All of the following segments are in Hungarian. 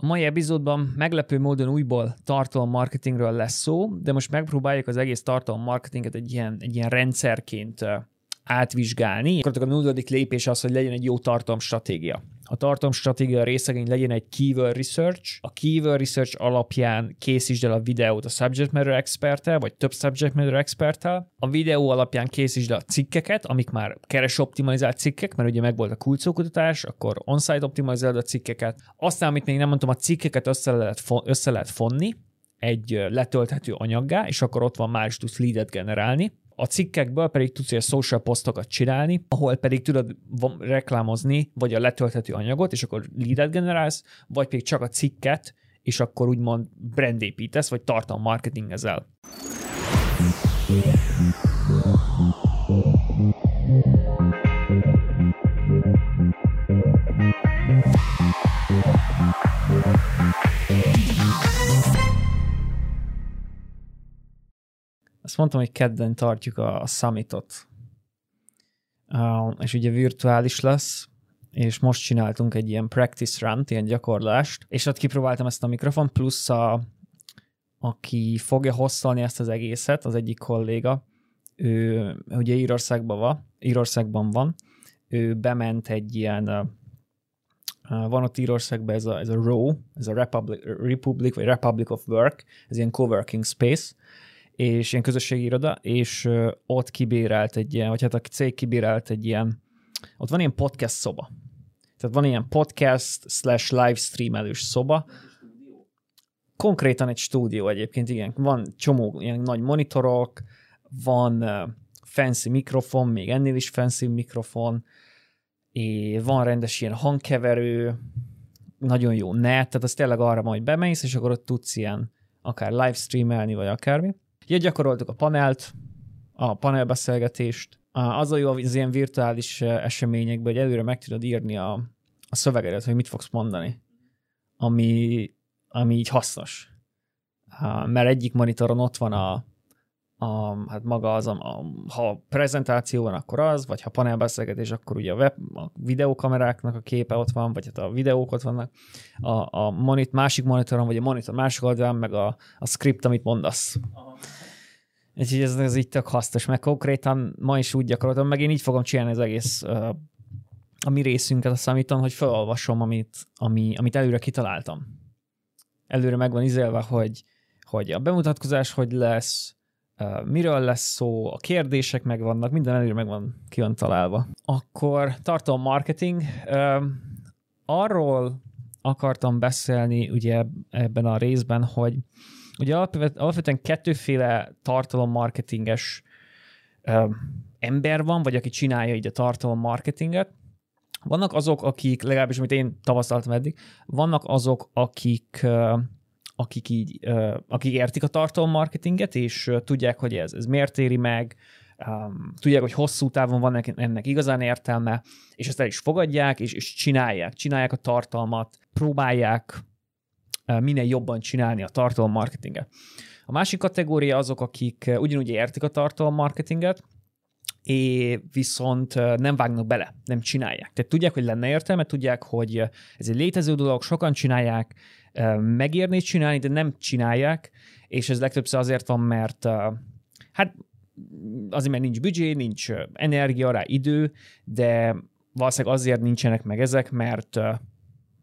A mai epizódban meglepő módon újból tartalommarketingről lesz szó, de most megpróbáljuk az egész tartalommarketinget egy ilyen, egy ilyen rendszerként átvizsgálni. Akkor a nulladik lépés az, hogy legyen egy jó tartalomstratégia. A tartalomstratégia részeként legyen egy keyword research. A keyword research alapján készítsd el a videót a subject matter expert vagy több subject matter expert A videó alapján készítsd el a cikkeket, amik már keres optimalizált cikkek, mert ugye megvolt a kulcókutatás, akkor on-site optimalizáld a cikkeket. Aztán, amit még nem mondtam, a cikkeket össze lehet, össze lehet fonni, egy letölthető anyaggá, és akkor ott van már is tudsz leadet generálni a cikkekből pedig tudsz ilyen social posztokat csinálni, ahol pedig tudod reklámozni, vagy a letölthető anyagot, és akkor leadet generálsz, vagy pedig csak a cikket, és akkor úgymond brandépítesz, vagy tartalom marketingezel. Azt mondtam, hogy kedden tartjuk a, summitot. Uh, és ugye virtuális lesz, és most csináltunk egy ilyen practice run, ilyen gyakorlást, és ott kipróbáltam ezt a mikrofon, plusz a, aki fogja hosszalni ezt az egészet, az egyik kolléga, ő ugye Írországban van, Írországban van, ő bement egy ilyen, van ott Írországban ez a, ez a ROW, ez a Republic, Republic, vagy Republic of Work, ez ilyen coworking space, és ilyen közösségi iroda, és ott kibérelt egy ilyen, vagy hát a cég kibérelt egy ilyen, ott van ilyen podcast szoba. Tehát van ilyen podcast slash livestreamelős szoba. Konkrétan egy stúdió egyébként, igen. Van csomó ilyen nagy monitorok, van fancy mikrofon, még ennél is fancy mikrofon, és van rendes ilyen hangkeverő, nagyon jó net, tehát az tényleg arra majd bemész, és akkor ott tudsz ilyen akár livestreamelni, vagy akármi. Ja, gyakoroltuk a panelt, a panelbeszélgetést. Az a jó az ilyen virtuális eseményekben, hogy előre meg tudod írni a, a szövegedet, hogy mit fogsz mondani, ami, ami így hasznos. Mert egyik monitoron ott van a, a, hát maga az, a, a, ha prezentáció van, akkor az, vagy ha panelbeszélgetés, akkor ugye a, web, a videókameráknak a képe ott van, vagy hát a videók ott vannak, a, a monit, másik monitoron, vagy a monitor másik oldalán, meg a, a script, amit mondasz. Aha. Úgyhogy ez, ez így tök hasznos, meg konkrétan ma is úgy gyakoroltam, meg én így fogom csinálni az egész a mi részünket a számítom, hogy felolvasom, amit, ami, amit előre kitaláltam. Előre meg van izélve, hogy, hogy a bemutatkozás hogy lesz, miről lesz szó, a kérdések megvannak, minden előre meg van, ki van találva. Akkor tartom marketing. Arról akartam beszélni ugye ebben a részben, hogy Ugye alapvetően kettőféle tartalommarketinges ember van, vagy aki csinálja így a tartalommarketinget. Vannak azok, akik, legalábbis amit én tapasztaltam eddig, vannak azok, akik akik így, akik értik a tartalommarketinget, és tudják, hogy ez, ez miért éri meg, tudják, hogy hosszú távon van ennek igazán értelme, és ezt el is fogadják, és, és csinálják, csinálják a tartalmat, próbálják minél jobban csinálni a tartalommarketinget. A másik kategória azok, akik ugyanúgy értik a tartalommarketinget, és viszont nem vágnak bele, nem csinálják. Tehát tudják, hogy lenne értelme, tudják, hogy ez egy létező dolog, sokan csinálják, megérni csinálni, de nem csinálják, és ez legtöbbször azért van, mert hát azért, mert nincs büdzsé, nincs energia rá, idő, de valószínűleg azért nincsenek meg ezek, mert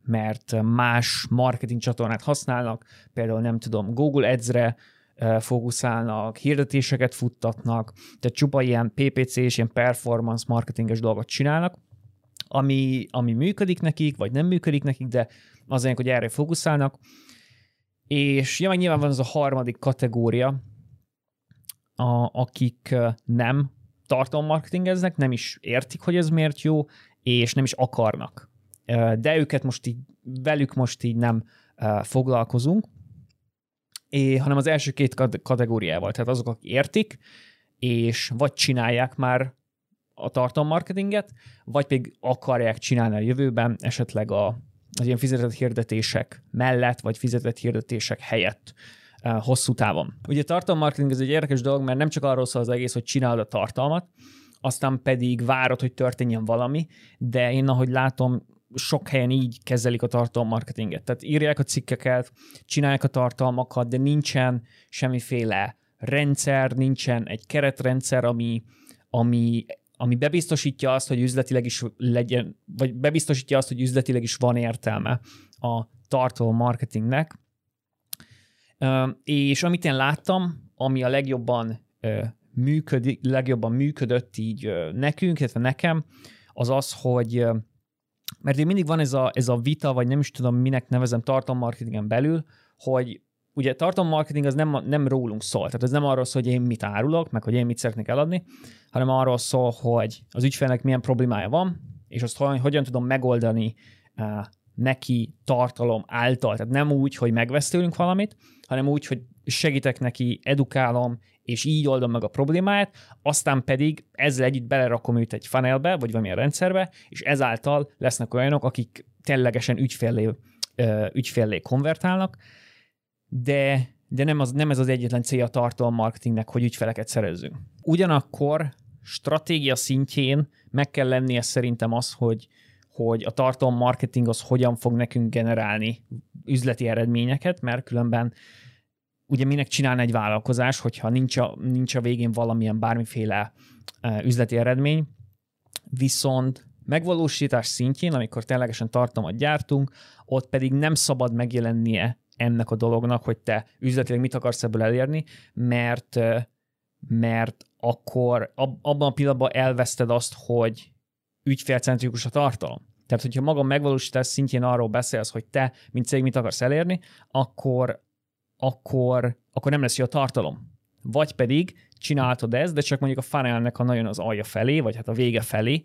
mert más marketing csatornát használnak, például nem tudom, Google Ads-re fókuszálnak, hirdetéseket futtatnak, tehát csupa ilyen PPC és ilyen performance marketinges dolgot csinálnak, ami, ami működik nekik, vagy nem működik nekik, de az hogy erre fókuszálnak. És ja, nyilván van az a harmadik kategória, a, akik nem tartalommarketingeznek, nem is értik, hogy ez miért jó, és nem is akarnak de őket most így, velük most így nem foglalkozunk, hanem az első két kategóriával, tehát azok, akik értik, és vagy csinálják már a tartalommarketinget, vagy pedig akarják csinálni a jövőben, esetleg a, az ilyen fizetett hirdetések mellett, vagy fizetett hirdetések helyett hosszú távon. Ugye tartalommarketing ez egy érdekes dolog, mert nem csak arról szól az egész, hogy csinálod a tartalmat, aztán pedig várod, hogy történjen valami, de én ahogy látom, sok helyen így kezelik a tartalommarketinget. Tehát írják a cikkeket, csinálják a tartalmakat, de nincsen semmiféle rendszer, nincsen egy keretrendszer, ami, ami, ami bebiztosítja azt, hogy üzletileg is legyen, vagy bebiztosítja azt, hogy üzletileg is van értelme a tartalommarketingnek. És amit én láttam, ami a legjobban működik, legjobban működött így nekünk, illetve nekem, az az, hogy mert mindig van ez a, ez a vita, vagy nem is tudom, minek nevezem tartalommarketingen belül, hogy ugye tartalommarketing az nem, nem rólunk szól, tehát ez nem arról szól, hogy én mit árulok, meg hogy én mit szeretnék eladni, hanem arról szól, hogy az ügyfélnek milyen problémája van, és azt hogyan, tudom megoldani uh, neki tartalom által. Tehát nem úgy, hogy megvesz valamit, hanem úgy, hogy segítek neki, edukálom, és így oldom meg a problémáját, aztán pedig ezzel együtt belerakom őt egy funnelbe, vagy valamilyen rendszerbe, és ezáltal lesznek olyanok, akik ténylegesen ügyfélé, ügyfélé konvertálnak, de, de nem, az, nem ez az egyetlen cél a tartalom marketingnek, hogy ügyfeleket szerezzünk. Ugyanakkor stratégia szintjén meg kell lennie szerintem az, hogy, hogy a tartalom marketing az hogyan fog nekünk generálni üzleti eredményeket, mert különben ugye minek csinálni egy vállalkozás, hogyha nincs a, nincs a végén valamilyen bármiféle üzleti eredmény, viszont megvalósítás szintjén, amikor ténylegesen tartalmat gyártunk, ott pedig nem szabad megjelennie ennek a dolognak, hogy te üzletileg mit akarsz ebből elérni, mert, mert akkor abban a pillanatban elveszted azt, hogy ügyfélcentrikus a tartalom. Tehát, hogyha maga megvalósítás szintjén arról beszélsz, hogy te, mint cég, mit akarsz elérni, akkor, akkor, akkor nem lesz jó a tartalom. Vagy pedig csináltad ezt, de csak mondjuk a funnelnek a nagyon az alja felé, vagy hát a vége felé,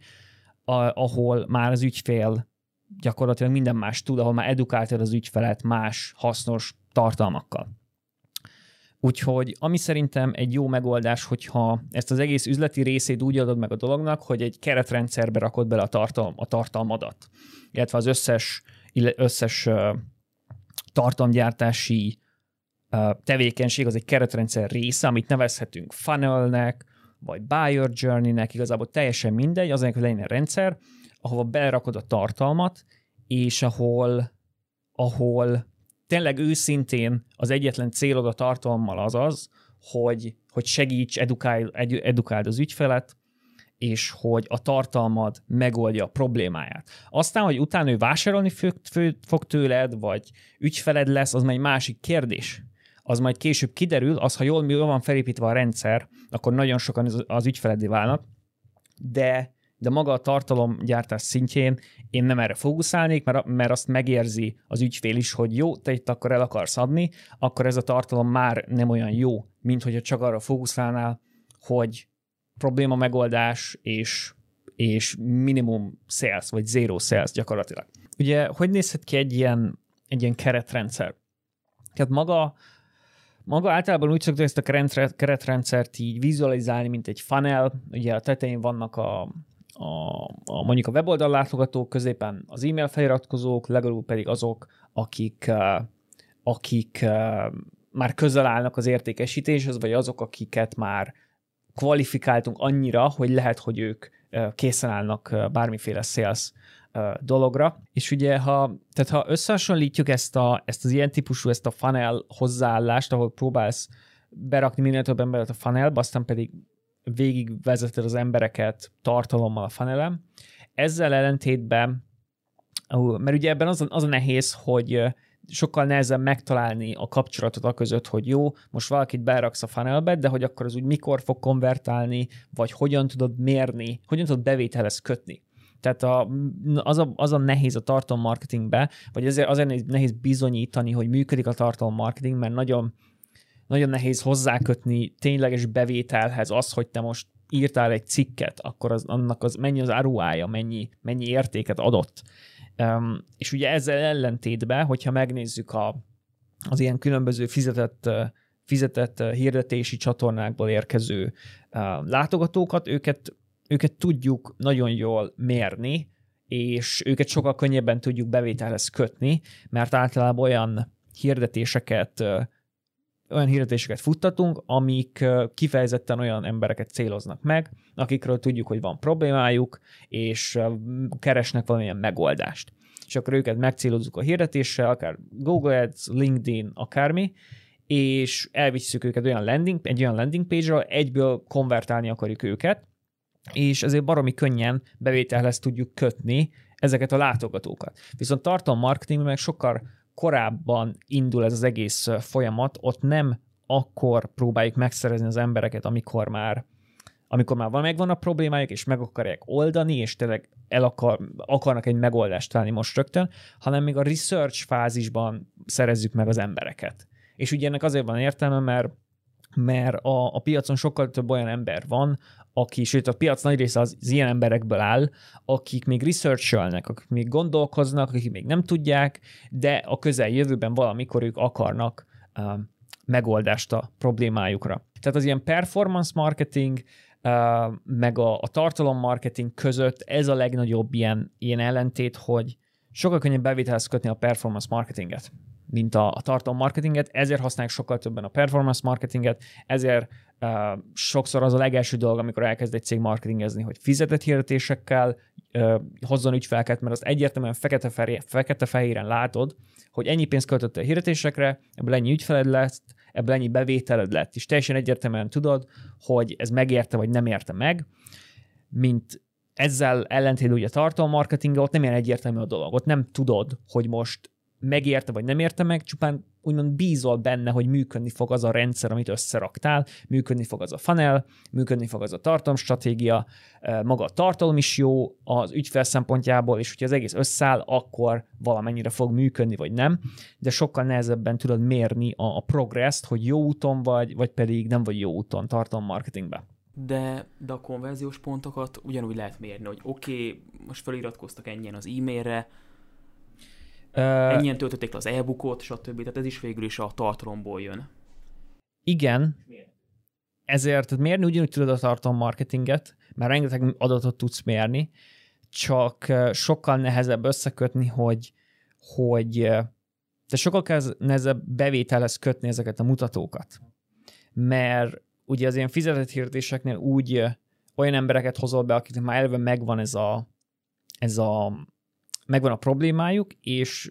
a, ahol már az ügyfél gyakorlatilag minden más tud, ahol már edukáltad az ügyfelet más hasznos tartalmakkal. Úgyhogy ami szerintem egy jó megoldás, hogyha ezt az egész üzleti részét úgy adod meg a dolognak, hogy egy keretrendszerbe rakod bele a, tartalm, a tartalmadat, illetve az összes, összes tartalomgyártási tevékenység az egy keretrendszer része, amit nevezhetünk funnelnek, vagy buyer journey-nek, igazából teljesen mindegy, az hogy legyen egy rendszer, ahova belerakod a tartalmat, és ahol, ahol tényleg őszintén az egyetlen célod a tartalommal az az, hogy, hogy segíts, edukálj, edukáld az ügyfelet, és hogy a tartalmad megoldja a problémáját. Aztán, hogy utána ő vásárolni fog tőled, vagy ügyfeled lesz, az már egy másik kérdés. Az majd később kiderül, az, ha jól, jól van felépítve a rendszer, akkor nagyon sokan az, az ügyfeledé válnak, de de maga a tartalomgyártás szintjén én nem erre fókuszálnék, mert, mert azt megérzi az ügyfél is, hogy jó, te itt akkor el akarsz adni, akkor ez a tartalom már nem olyan jó, mint hogyha csak arra fókuszálnál, hogy probléma megoldás és, és minimum sales, vagy zero sales gyakorlatilag. Ugye, hogy nézhet ki egy ilyen, egy ilyen keretrendszer? Tehát maga maga általában úgy szokta ezt a keretrendszert így vizualizálni, mint egy funnel, ugye a tetején vannak a, a, a mondjuk a weboldal látogatók, középen az e-mail feliratkozók, legalább pedig azok, akik, uh, akik uh, már közel állnak az értékesítéshez, vagy azok, akiket már kvalifikáltunk annyira, hogy lehet, hogy ők uh, készen állnak bármiféle sales dologra. És ugye, ha, tehát ha összehasonlítjuk ezt, a, ezt az ilyen típusú, ezt a funnel hozzáállást, ahol próbálsz berakni minél több embert a funnelbe, aztán pedig végig vezeted az embereket tartalommal a fanelem. Ezzel ellentétben, mert ugye ebben az a, az a nehéz, hogy sokkal nehezebb megtalálni a kapcsolatot a között, hogy jó, most valakit beraksz a funnelbe, de hogy akkor az úgy mikor fog konvertálni, vagy hogyan tudod mérni, hogyan tudod bevételhez kötni. Tehát a, az, a, az a nehéz a tartalom marketingbe, vagy azért, azért nehéz bizonyítani, hogy működik a tartalom marketing, mert nagyon nagyon nehéz hozzákötni tényleges bevételhez az, hogy te most írtál egy cikket, akkor az, annak az mennyi az áruája, mennyi, mennyi értéket adott. Um, és ugye ezzel ellentétben, hogyha megnézzük a, az ilyen különböző fizetett, fizetett hirdetési csatornákból érkező látogatókat, őket, őket tudjuk nagyon jól mérni, és őket sokkal könnyebben tudjuk bevételhez kötni, mert általában olyan hirdetéseket olyan hirdetéseket futtatunk, amik kifejezetten olyan embereket céloznak meg, akikről tudjuk, hogy van problémájuk, és keresnek valamilyen megoldást. és akkor őket megcélozzuk a hirdetéssel, akár Google Ads, LinkedIn, akármi, és elvisszük őket olyan landing, egy olyan landing page-ra, egyből konvertálni akarjuk őket, és ezért baromi könnyen bevételhez tudjuk kötni ezeket a látogatókat. Viszont tartalom marketingben meg sokkal korábban indul ez az egész folyamat, ott nem akkor próbáljuk megszerezni az embereket, amikor már amikor már van megvan a problémájuk, és meg akarják oldani, és tényleg el akar, akarnak egy megoldást találni most rögtön, hanem még a research fázisban szerezzük meg az embereket. És ugye ennek azért van értelme, mert mert a, a piacon sokkal több olyan ember van, aki, sőt a piac nagy része az, az ilyen emberekből áll, akik még researcholnak, akik még gondolkoznak, akik még nem tudják, de a közeljövőben valamikor ők akarnak uh, megoldást a problémájukra. Tehát az ilyen performance marketing, uh, meg a, a tartalom marketing között ez a legnagyobb ilyen, ilyen ellentét, hogy sokkal könnyebb bevételhez kötni a performance marketinget mint a, a tartalom marketinget, ezért használják sokkal többen a performance marketinget, ezért uh, sokszor az a legelső dolog, amikor elkezd egy cég marketingezni, hogy fizetett hirdetésekkel uh, hozzon ügyfeleket, mert azt egyértelműen fekete-fehéren fekete látod, hogy ennyi pénzt költöttél hirdetésekre, ebből ennyi ügyfeled lesz, ebből ennyi bevételed lett, és teljesen egyértelműen tudod, hogy ez megérte vagy nem érte meg, mint ezzel ellentétben ugye a tartalommarketing, ott nem ilyen egyértelmű a dolog. Ott nem tudod, hogy most megérte vagy nem érte meg, csupán úgymond bízol benne, hogy működni fog az a rendszer, amit összeraktál, működni fog az a funnel, működni fog az a tartalomstratégia, maga a tartalom is jó az ügyfél szempontjából, és hogyha az egész összeáll, akkor valamennyire fog működni, vagy nem, de sokkal nehezebben tudod mérni a, a progresszt, hogy jó úton vagy, vagy pedig nem vagy jó úton marketingben. De, de a konverziós pontokat ugyanúgy lehet mérni, hogy oké, okay, most feliratkoztak ennyien az e-mailre, Uh, Ennyien töltötték le az e-bookot, stb. Tehát ez is végül is a tartalomból jön. Igen. Ezért mérni ugyanúgy tudod a tartalom marketinget, mert rengeteg adatot tudsz mérni, csak sokkal nehezebb összekötni, hogy, hogy de sokkal nehezebb bevételhez kötni ezeket a mutatókat. Mert ugye az ilyen fizetett hirdetéseknél úgy olyan embereket hozol be, akiknek már eleve megvan ez a, ez a megvan a problémájuk, és,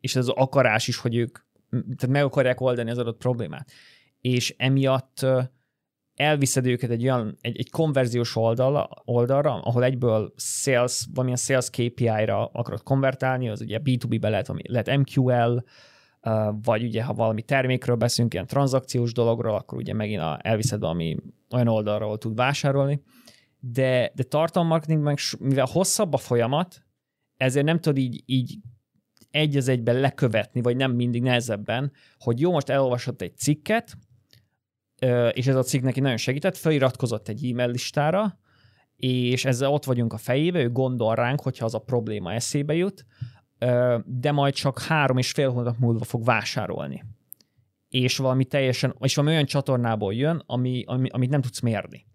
és ez az akarás is, hogy ők tehát meg akarják oldani az adott problémát. És emiatt elviszed őket egy olyan, egy, egy konverziós oldal, oldalra, ahol egyből sales, valamilyen sales KPI-ra akarod konvertálni, az ugye B2B-be lehet, lehet MQL, vagy ugye, ha valami termékről beszélünk, ilyen tranzakciós dologról, akkor ugye megint a, elviszed valami olyan oldalra, ahol tud vásárolni. De, de tartalommarketingben, mivel hosszabb a folyamat, ezért nem tudod így, így egy az egyben lekövetni, vagy nem mindig nehezebben, hogy jó, most elolvasott egy cikket, és ez a cikk neki nagyon segített, feliratkozott egy e-mail listára, és ezzel ott vagyunk a fejébe, ő gondol ránk, hogyha az a probléma eszébe jut, de majd csak három és fél hónap múlva fog vásárolni. És valami teljesen, és valami olyan csatornából jön, ami, ami, amit nem tudsz mérni.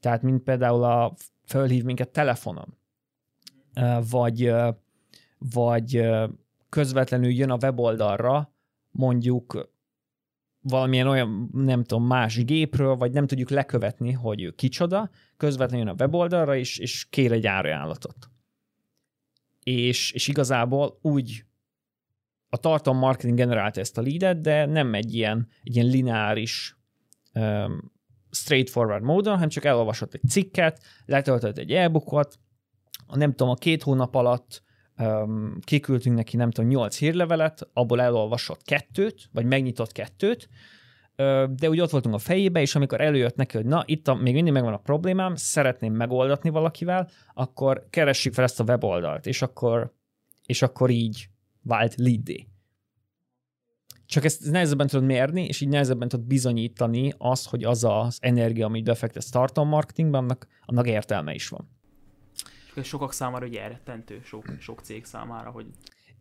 Tehát, mint például a fölhív minket telefonon, vagy, vagy közvetlenül jön a weboldalra, mondjuk valamilyen olyan, nem tudom, más gépről, vagy nem tudjuk lekövetni, hogy ő kicsoda, közvetlenül jön a weboldalra, és, és kér egy árajánlatot. És, és igazából úgy a tartalom marketing generálta ezt a leadet, de nem egy ilyen, egy ilyen lineáris um, straightforward módon, hanem csak elolvasott egy cikket, letöltött egy e-bookot, nem tudom, a két hónap alatt um, kiküldtünk neki, nem tudom, nyolc hírlevelet, abból elolvasott kettőt, vagy megnyitott kettőt, de úgy ott voltunk a fejébe, és amikor előjött neki, hogy na, itt a, még mindig megvan a problémám, szeretném megoldatni valakivel, akkor keressük fel ezt a weboldalt, és akkor, és akkor így vált lead Csak ezt nehezebben tudod mérni, és így nehezebben tudod bizonyítani azt, hogy az az energia, amit befektesz tartalommarketingben, annak, annak értelme is van ez sokak számára ugye elrettentő, sok, sok cég számára, hogy...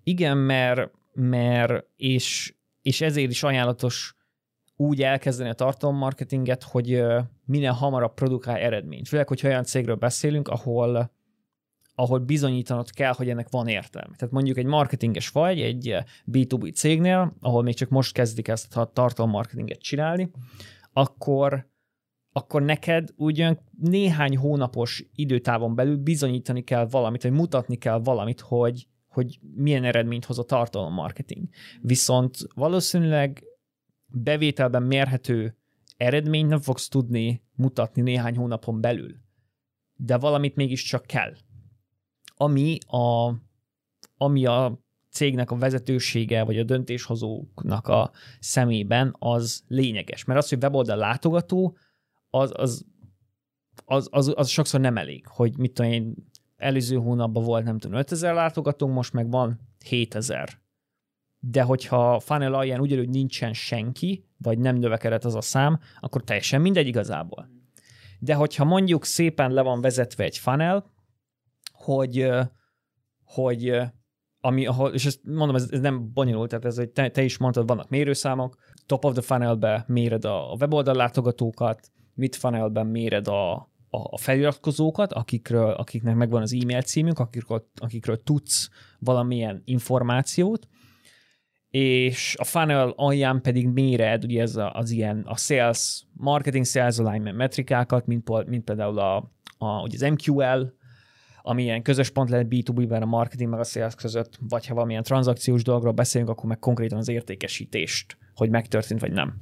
Igen, mert, mert és, és ezért is ajánlatos úgy elkezdeni a tartalommarketinget, hogy minél hamarabb produkál eredményt. Főleg, hogyha olyan cégről beszélünk, ahol, ahol bizonyítanod kell, hogy ennek van értelme. Tehát mondjuk egy marketinges vagy, egy B2B cégnél, ahol még csak most kezdik ezt a tartalommarketinget csinálni, akkor akkor neked ugyan néhány hónapos időtávon belül bizonyítani kell valamit, vagy mutatni kell valamit, hogy, hogy milyen eredményt hoz a tartalommarketing. Viszont valószínűleg bevételben mérhető eredményt nem fogsz tudni mutatni néhány hónapon belül. De valamit mégiscsak kell. Ami a, ami a cégnek a vezetősége, vagy a döntéshozóknak a szemében az lényeges. Mert az, hogy weboldal látogató, az, az, az, az, az sokszor nem elég, hogy mit tudom én, előző hónapban volt nem tudom 5000 látogatónk, most meg van 7000. De hogyha funnel alján ugyanúgy nincsen senki, vagy nem növekedett az a szám, akkor teljesen mindegy igazából. De hogyha mondjuk szépen le van vezetve egy funnel, hogy, hogy ami, ahol, és ezt mondom, ez, ez nem bonyolult, tehát ez, hogy te, te is mondtad, vannak mérőszámok, top of the funnelbe méred a weboldal látogatókat, mid funnelben méred a, a, feliratkozókat, akikről, akiknek megvan az e-mail címük, akikről, akikről tudsz valamilyen információt, és a funnel alján pedig méred ugye ez a, az ilyen a sales, marketing sales alignment metrikákat, mint, mint például a, a, ugye az MQL, ami ilyen közös pont lehet B2B-ben a marketing meg a sales között, vagy ha valamilyen tranzakciós dologról beszélünk, akkor meg konkrétan az értékesítést, hogy megtörtént vagy nem.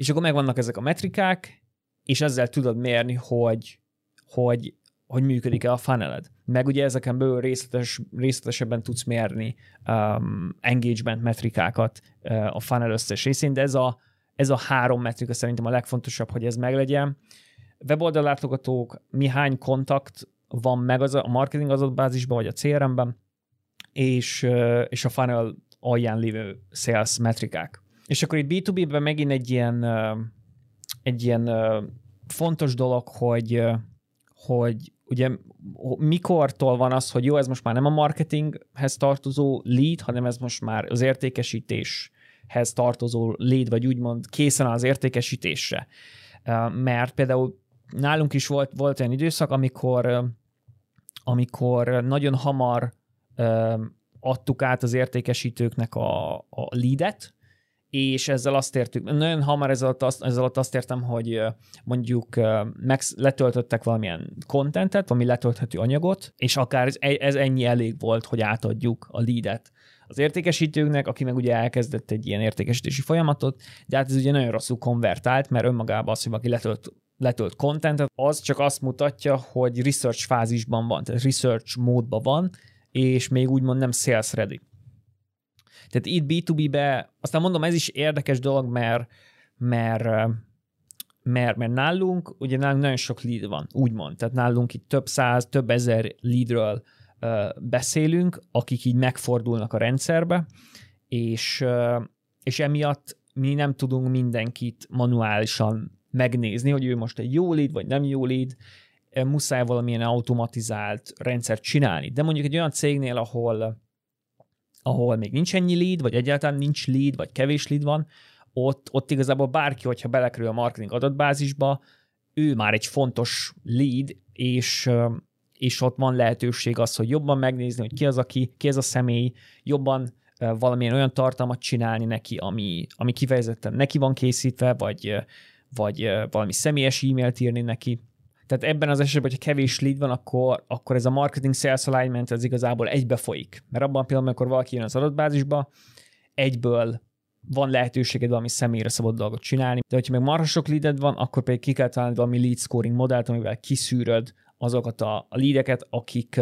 És akkor megvannak ezek a metrikák, és ezzel tudod mérni, hogy, hogy, hogy működik-e a funneled. Meg ugye ezeken belül részletes, részletesebben tudsz mérni um, engagement metrikákat uh, a funnel összes részén, de ez a, ez a három metrika szerintem a legfontosabb, hogy ez meglegyen. Weboldallátogatók, mi hány kontakt van meg az a marketing adatbázisban, vagy a CRM-ben, és, és a funnel alján lévő sales metrikák. És akkor itt B2B-ben megint egy ilyen, egy ilyen fontos dolog, hogy, hogy ugye mikortól van az, hogy jó, ez most már nem a marketinghez tartozó lead, hanem ez most már az értékesítéshez tartozó lead, vagy úgymond készen az értékesítésre. Mert például nálunk is volt, volt olyan időszak, amikor amikor nagyon hamar adtuk át az értékesítőknek a, a leadet, és ezzel azt értük, nagyon hamar ezzel alatt azt, ezzel alatt azt értem, hogy mondjuk meg letöltöttek valamilyen kontentet, valami letölthető anyagot, és akár ez, ez ennyi elég volt, hogy átadjuk a leadet az értékesítőknek, aki meg ugye elkezdett egy ilyen értékesítési folyamatot, de hát ez ugye nagyon rosszul konvertált, mert önmagában az, hogy valaki letölt letölt contentet, az csak azt mutatja, hogy research fázisban van, tehát research módban van, és még úgymond nem sales ready. Tehát itt B2B-be, aztán mondom, ez is érdekes dolog, mert, mert, mert, mert nálunk, ugye nálunk nagyon sok lead van, úgymond. Tehát nálunk itt több száz, több ezer leadről uh, beszélünk, akik így megfordulnak a rendszerbe, és, uh, és emiatt mi nem tudunk mindenkit manuálisan megnézni, hogy ő most egy jó lead, vagy nem jó lead, muszáj valamilyen automatizált rendszert csinálni. De mondjuk egy olyan cégnél, ahol, ahol még nincs ennyi lead, vagy egyáltalán nincs lead, vagy kevés lead van, ott, ott igazából bárki, hogyha belekerül a marketing adatbázisba, ő már egy fontos lead, és, és ott van lehetőség az, hogy jobban megnézni, hogy ki az, aki, ki ez a személy, jobban valamilyen olyan tartalmat csinálni neki, ami, ami kifejezetten neki van készítve, vagy, vagy valami személyes e-mailt írni neki. Tehát ebben az esetben, hogyha kevés lead van, akkor, akkor ez a marketing sales alignment ez igazából egybe folyik. Mert abban a pillanatban, amikor valaki jön az adatbázisba, egyből van lehetőséged valami személyre szabad dolgot csinálni, de hogyha meg marha sok leaded van, akkor pedig ki kell találni valami lead scoring modellt, amivel kiszűröd azokat a, leadeket, akik,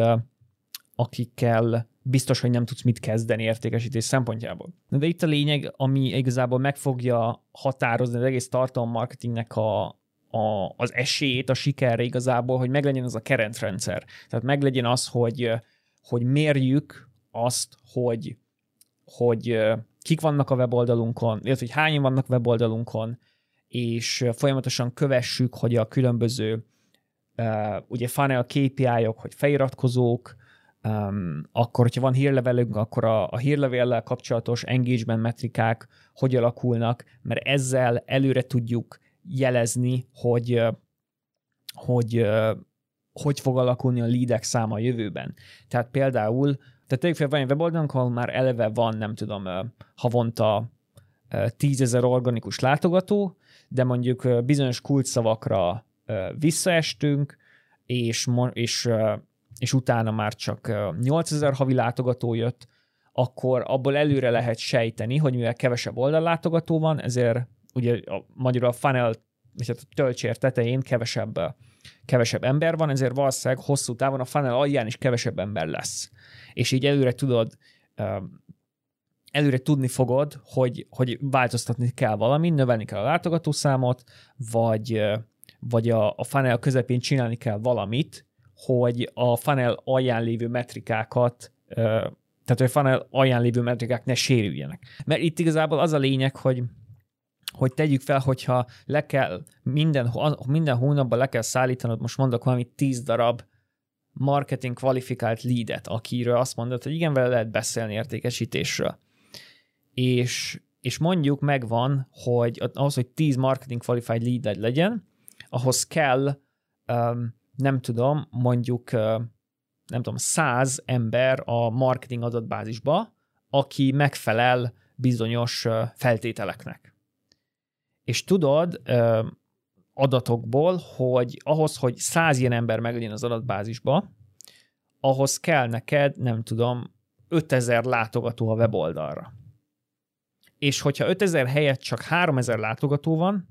akikkel biztos, hogy nem tudsz mit kezdeni értékesítés szempontjából. De itt a lényeg, ami igazából meg fogja határozni az egész tartalommarketingnek a, a, az esélyét a sikerre igazából, hogy meglegyen az a keretrendszer. Tehát meglegyen az, hogy, hogy mérjük azt, hogy, hogy kik vannak a weboldalunkon, illetve hogy hányan vannak weboldalunkon, és folyamatosan kövessük, hogy a különböző ugye funnel KPI-ok, hogy feliratkozók, Um, akkor, hogyha van hírlevelünk, akkor a, a hírlevéllel kapcsolatos engagement metrikák hogy alakulnak, mert ezzel előre tudjuk jelezni, hogy hogy hogy fog alakulni a leadek száma a jövőben. Tehát például, tehát tegyük fel, van egy weboldalunk, ahol már eleve van, nem tudom, havonta tízezer organikus látogató, de mondjuk bizonyos kulcsszavakra visszaestünk, és, és és utána már csak 8000 havi látogató jött, akkor abból előre lehet sejteni, hogy mivel kevesebb oldallátogató van, ezért ugye a, magyarul a funnel, vagy a töltsér tetején kevesebb, kevesebb ember van, ezért valószínűleg hosszú távon a funnel alján is kevesebb ember lesz. És így előre tudod előre tudni fogod, hogy, hogy változtatni kell valamit, növelni kell a látogatószámot, vagy, vagy a, a funnel közepén csinálni kell valamit, hogy a funnel alján lévő metrikákat, tehát hogy a funnel alján lévő metrikák ne sérüljenek. Mert itt igazából az a lényeg, hogy hogy tegyük fel, hogyha le kell minden, minden hónapban le kell szállítanod, most mondok valami 10 darab marketing kvalifikált leadet, akiről azt mondod, hogy igen, vele lehet beszélni értékesítésről és, és mondjuk megvan, hogy ahhoz, hogy 10 marketing qualified lead legyen, ahhoz kell, um, nem tudom, mondjuk, uh, nem tudom, 100 ember a marketing adatbázisba, aki megfelel bizonyos feltételeknek. És tudod adatokból, hogy ahhoz, hogy 100 ilyen ember meglegyen az adatbázisba, ahhoz kell neked, nem tudom, 5000 látogató a weboldalra és hogyha 5000 helyett csak 3000 látogató van,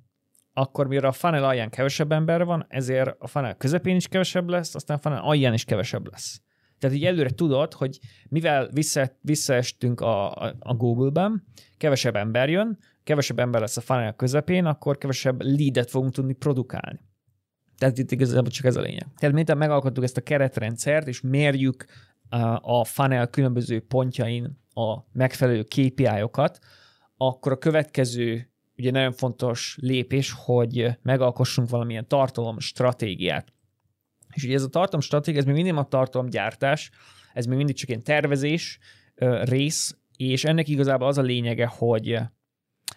akkor mire a funnel alján kevesebb ember van, ezért a funnel közepén is kevesebb lesz, aztán a funnel alján is kevesebb lesz. Tehát így előre tudod, hogy mivel vissza, visszaestünk a, a Google-ben, kevesebb ember jön, kevesebb ember lesz a funnel közepén, akkor kevesebb leadet fogunk tudni produkálni. Tehát itt igazából csak ez a lényeg. Tehát miután megalkottuk ezt a keretrendszert, és mérjük a funnel különböző pontjain a megfelelő KPI-okat, akkor a következő ugye nagyon fontos lépés, hogy megalkossunk valamilyen tartalom stratégiát. És ugye ez a tartalom stratégia, ez még mindig a tartalomgyártás, ez még mindig csak ilyen tervezés rész, és ennek igazából az a lényege, hogy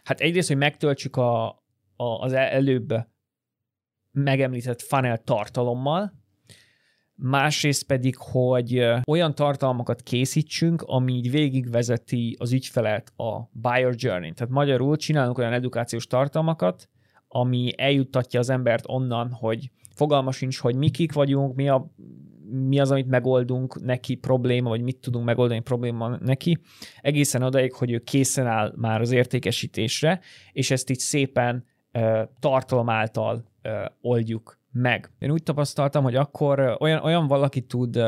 hát egyrészt, hogy megtöltsük a, a, az előbb megemlített funnel tartalommal, másrészt pedig, hogy olyan tartalmakat készítsünk, ami így végigvezeti az ügyfelet a buyer journey. Tehát magyarul csinálunk olyan edukációs tartalmakat, ami eljuttatja az embert onnan, hogy fogalma sincs, hogy mi kik vagyunk, mi, a, mi az, amit megoldunk neki probléma, vagy mit tudunk megoldani probléma neki, egészen odaig, hogy ő készen áll már az értékesítésre, és ezt így szépen uh, tartalom által uh, oldjuk meg. Én úgy tapasztaltam, hogy akkor olyan, olyan valaki tud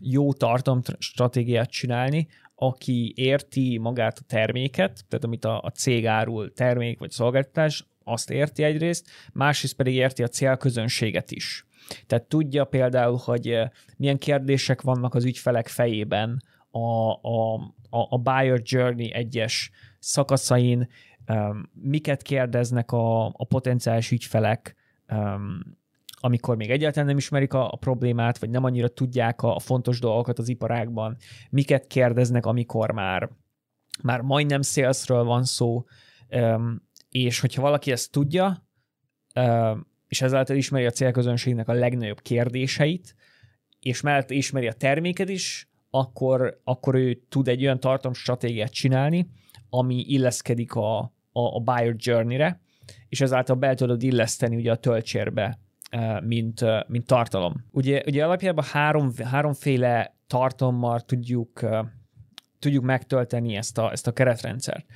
jó tartalom stratégiát csinálni, aki érti magát a terméket, tehát amit a, a cég árul, termék vagy szolgáltatás, azt érti egyrészt, másrészt pedig érti a célközönséget is. Tehát tudja például, hogy milyen kérdések vannak az ügyfelek fejében a, a, a, a buyer journey egyes szakaszain, miket kérdeznek a, a potenciális ügyfelek, amikor még egyáltalán nem ismerik a, a problémát, vagy nem annyira tudják a, a fontos dolgokat az iparágban, miket kérdeznek, amikor már, már majdnem salesről van szó, és hogyha valaki ezt tudja, és ezáltal ismeri a célközönségnek a legnagyobb kérdéseit, és mellett ismeri a terméket is, akkor, akkor ő tud egy olyan tartalomstratégiát csinálni, ami illeszkedik a, a, a buyer journey-re, és ezáltal be tudod illeszteni ugye a töltsérbe mint, mint tartalom. Ugye, ugye alapjában három, háromféle tartalommal tudjuk, tudjuk megtölteni ezt a, ezt a keretrendszert.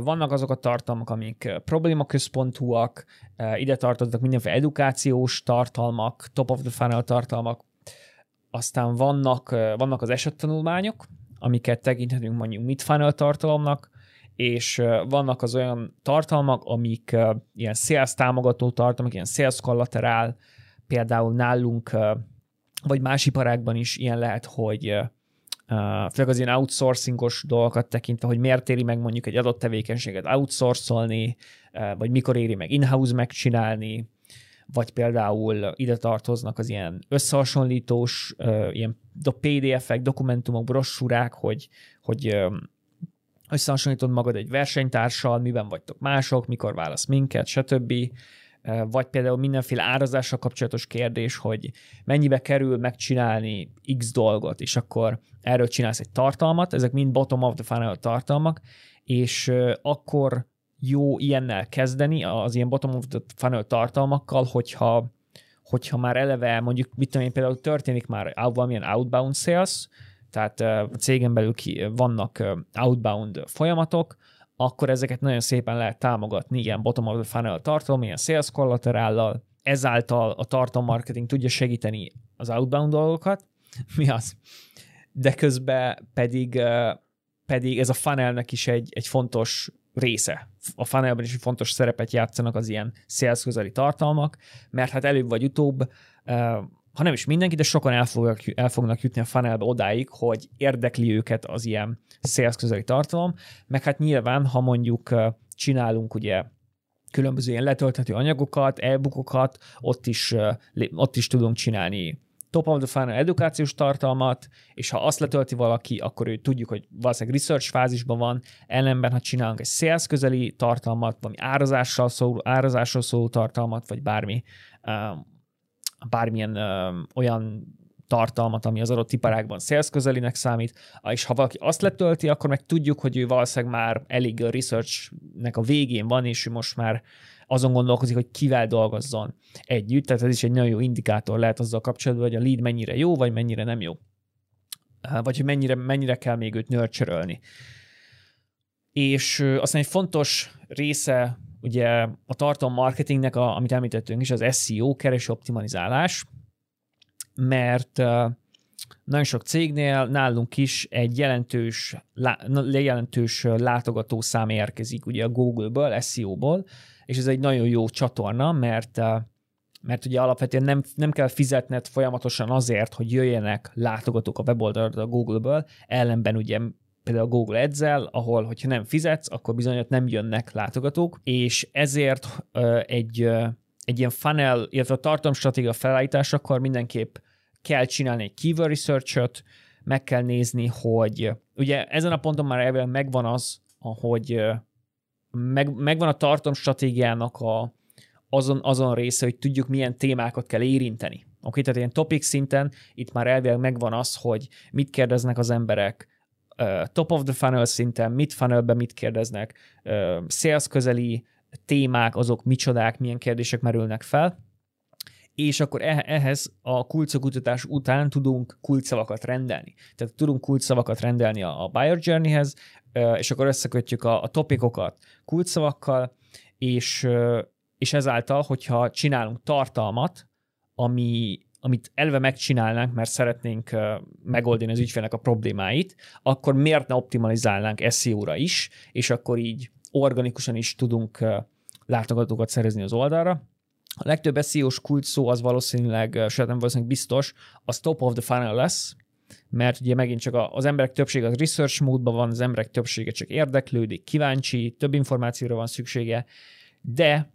Vannak azok a tartalmak, amik problémaközpontúak, ide tartoznak mindenféle edukációs tartalmak, top of the funnel tartalmak, aztán vannak, vannak az esettanulmányok, amiket tekinthetünk mondjuk mid-funnel tartalomnak, és vannak az olyan tartalmak, amik ilyen sales támogató tartalmak, ilyen sales collateral, például nálunk, vagy más iparágban is ilyen lehet, hogy főleg az ilyen outsourcingos dolgokat tekintve, hogy miért éri meg mondjuk egy adott tevékenységet outsourcolni, vagy mikor éri meg in-house megcsinálni, vagy például ide tartoznak az ilyen összehasonlítós, ilyen PDF-ek, dokumentumok, brossúrák, hogy, hogy összehasonlítod magad egy versenytársal, miben vagytok mások, mikor válasz minket, stb. Vagy például mindenféle árazással kapcsolatos kérdés, hogy mennyibe kerül megcsinálni X dolgot, és akkor erről csinálsz egy tartalmat, ezek mind bottom of the funnel tartalmak, és akkor jó ilyennel kezdeni, az ilyen bottom of the funnel tartalmakkal, hogyha hogyha már eleve mondjuk, mit tudom én, például történik már valamilyen outbound sales, tehát a cégen belül ki, vannak outbound folyamatok, akkor ezeket nagyon szépen lehet támogatni ilyen bottom of the funnel tartalom, ilyen sales collaterállal, ezáltal a tartalom marketing tudja segíteni az outbound dolgokat. Mi az? De közben pedig, pedig ez a funnelnek is egy, egy fontos része. A funnelben is fontos szerepet játszanak az ilyen sales közeli tartalmak, mert hát előbb vagy utóbb ha nem is mindenki, de sokan el fognak, el fognak jutni a funnelbe odáig, hogy érdekli őket az ilyen sales közeli tartalom, meg hát nyilván, ha mondjuk csinálunk ugye különböző ilyen letölthető anyagokat, e-bookokat, ott is, ott is tudunk csinálni top of the funnel edukációs tartalmat, és ha azt letölti valaki, akkor ő tudjuk, hogy valószínűleg research fázisban van, ellenben, ha csinálunk egy sales közeli tartalmat, valami árazással szóló, árazásról szóló tartalmat, vagy bármi, bármilyen olyan tartalmat, ami az adott iparágban sales közelinek számít, és ha valaki azt letölti, akkor meg tudjuk, hogy ő valószínűleg már elég a researchnek a végén van, és ő most már azon gondolkozik, hogy kivel dolgozzon együtt, tehát ez is egy nagyon jó indikátor lehet azzal kapcsolatban, hogy a lead mennyire jó, vagy mennyire nem jó. Vagy hogy mennyire, mennyire kell még őt nurture És aztán egy fontos része ugye a tartalom marketingnek, a, amit említettünk is, az SEO, kereső optimalizálás, mert nagyon sok cégnél nálunk is egy jelentős, lá, jelentős látogatószám érkezik ugye a Google-ből, SEO-ból, és ez egy nagyon jó csatorna, mert mert ugye alapvetően nem, nem kell fizetned folyamatosan azért, hogy jöjjenek látogatók a weboldalra a Google-ből, ellenben ugye például a Google ads ahol, hogyha nem fizetsz, akkor bizony ott nem jönnek látogatók, és ezért egy, egy ilyen funnel, illetve a tartalomstratégia felállításakor mindenképp kell csinálni egy keyword research meg kell nézni, hogy ugye ezen a ponton már elvileg megvan az, hogy meg, megvan a tartalomstratégiának a, azon, azon része, hogy tudjuk, milyen témákat kell érinteni. Oké, okay? tehát ilyen topic szinten itt már elvileg megvan az, hogy mit kérdeznek az emberek, top of the funnel szinten, mit funnelbe mit kérdeznek, sales közeli témák, azok micsodák, milyen kérdések merülnek fel, és akkor ehhez a kulcsokutatás után tudunk kulcsszavakat rendelni. Tehát tudunk kulcsszavakat rendelni a buyer journeyhez, és akkor összekötjük a, a topikokat kulcsszavakkal, és, és ezáltal, hogyha csinálunk tartalmat, ami, amit elve megcsinálnánk, mert szeretnénk megoldani az ügyfélnek a problémáit, akkor miért ne optimalizálnánk SEO-ra is, és akkor így organikusan is tudunk látogatókat szerezni az oldalra. A legtöbb SEO-s kulcs szó az valószínűleg, sőt nem valószínűleg biztos, az top of the funnel lesz, mert ugye megint csak az emberek többsége az research módban van, az emberek többsége csak érdeklődik, kíváncsi, több információra van szüksége, de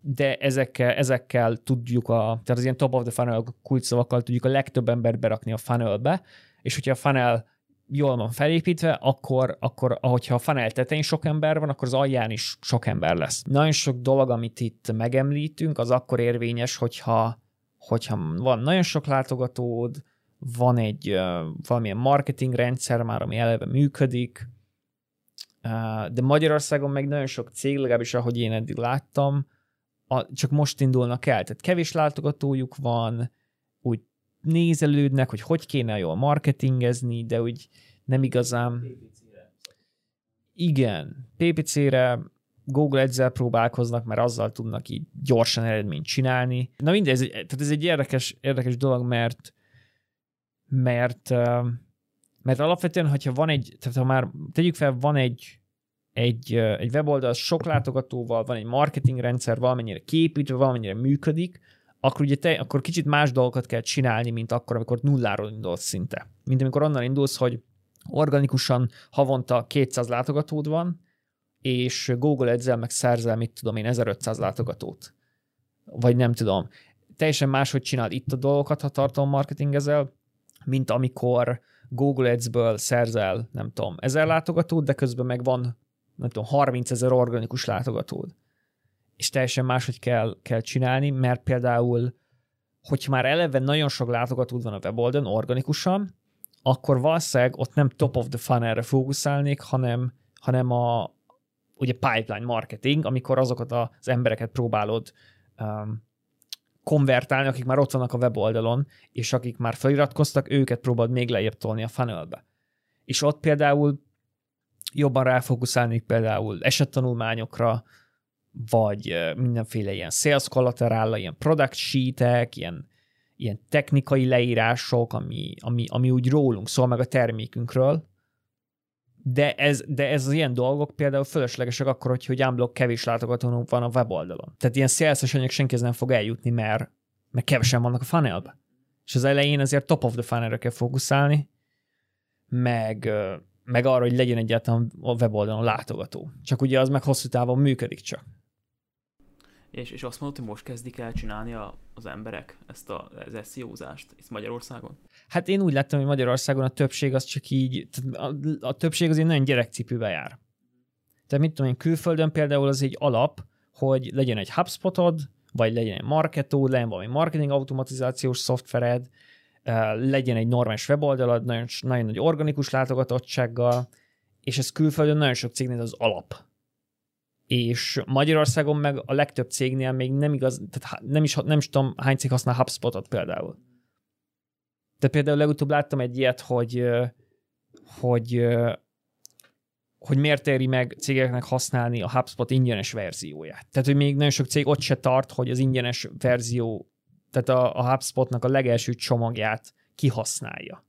de ezekkel, ezekkel tudjuk, a, tehát az ilyen top of the funnel kulcsszavakkal tudjuk a legtöbb embert berakni a funnelbe, és hogyha a funnel jól van felépítve, akkor, akkor ahogyha a funnel tetején sok ember van, akkor az alján is sok ember lesz. Nagyon sok dolog, amit itt megemlítünk, az akkor érvényes, hogyha, hogyha van nagyon sok látogatód, van egy uh, valamilyen marketing rendszer már, ami eleve működik, uh, de Magyarországon meg nagyon sok cég, legalábbis ahogy én eddig láttam, a, csak most indulnak el. Tehát kevés látogatójuk van, úgy nézelődnek, hogy hogy kéne jól marketingezni, de úgy nem igazán... Igen, PPC-re, Google ads próbálkoznak, mert azzal tudnak így gyorsan eredményt csinálni. Na mindegy, tehát ez egy érdekes, érdekes dolog, mert mert mert alapvetően, hogyha van egy, tehát ha már tegyük fel, van egy egy, egy weboldal sok látogatóval, van egy marketingrendszer, valamennyire képítve, valamennyire működik, akkor ugye te, akkor kicsit más dolgokat kell csinálni, mint akkor, amikor nulláról indulsz szinte. Mint amikor onnan indulsz, hogy organikusan havonta 200 látogatód van, és Google ads meg szerzel, mit tudom én, 1500 látogatót. Vagy nem tudom. Teljesen máshogy csinál itt a dolgokat, ha tartalom marketingezel, mint amikor Google Ads-ből szerzel, nem tudom, ezer látogatót, de közben meg van, nem tudom, 30 ezer organikus látogatód. És teljesen máshogy kell, kell csinálni, mert például, hogyha már eleve nagyon sok látogatód van a weboldalon organikusan, akkor valószínűleg ott nem top of the funnel-re fókuszálnék, hanem, hanem a ugye pipeline marketing, amikor azokat az embereket próbálod um, konvertálni, akik már ott vannak a weboldalon, és akik már feliratkoztak, őket próbáld még lejjebb tolni a funnelbe. És ott például jobban ráfókuszálni például esettanulmányokra, vagy mindenféle ilyen sales collateral ilyen product sheetek, ilyen, ilyen technikai leírások, ami, ami, ami úgy rólunk szól, meg a termékünkről, de ez, de ez az ilyen dolgok például fölöslegesek akkor, hogy, hogy unblock kevés látogatónunk van a weboldalon. Tehát ilyen sales anyag senki nem fog eljutni, mert, mert kevesen vannak a funnelbe. És az elején azért top of the funnelre kell fókuszálni, meg, meg arra, hogy legyen egyáltalán a weboldalon látogató. Csak ugye az meg hosszú távon működik csak. És, és azt mondod, hogy most kezdik el csinálni a, az emberek ezt a, az SEO-zást itt Magyarországon? Hát én úgy láttam, hogy Magyarországon a többség az csak így, a, a többség azért nagyon gyerekcipőbe jár. Tehát mit tudom én, külföldön például az egy alap, hogy legyen egy HubSpotod, vagy legyen egy Marketo, legyen valami marketing automatizációs szoftvered, legyen egy normális weboldalad, nagyon, nagyon nagy organikus látogatottsággal, és ez külföldön nagyon sok cégnél az alap és Magyarországon meg a legtöbb cégnél még nem igaz, tehát nem is, nem is tudom hány cég használ HubSpotot például. De például legutóbb láttam egy ilyet, hogy, hogy, hogy miért éri meg cégeknek használni a HubSpot ingyenes verzióját. Tehát, hogy még nagyon sok cég ott se tart, hogy az ingyenes verzió, tehát a, a HubSpotnak a legelső csomagját kihasználja.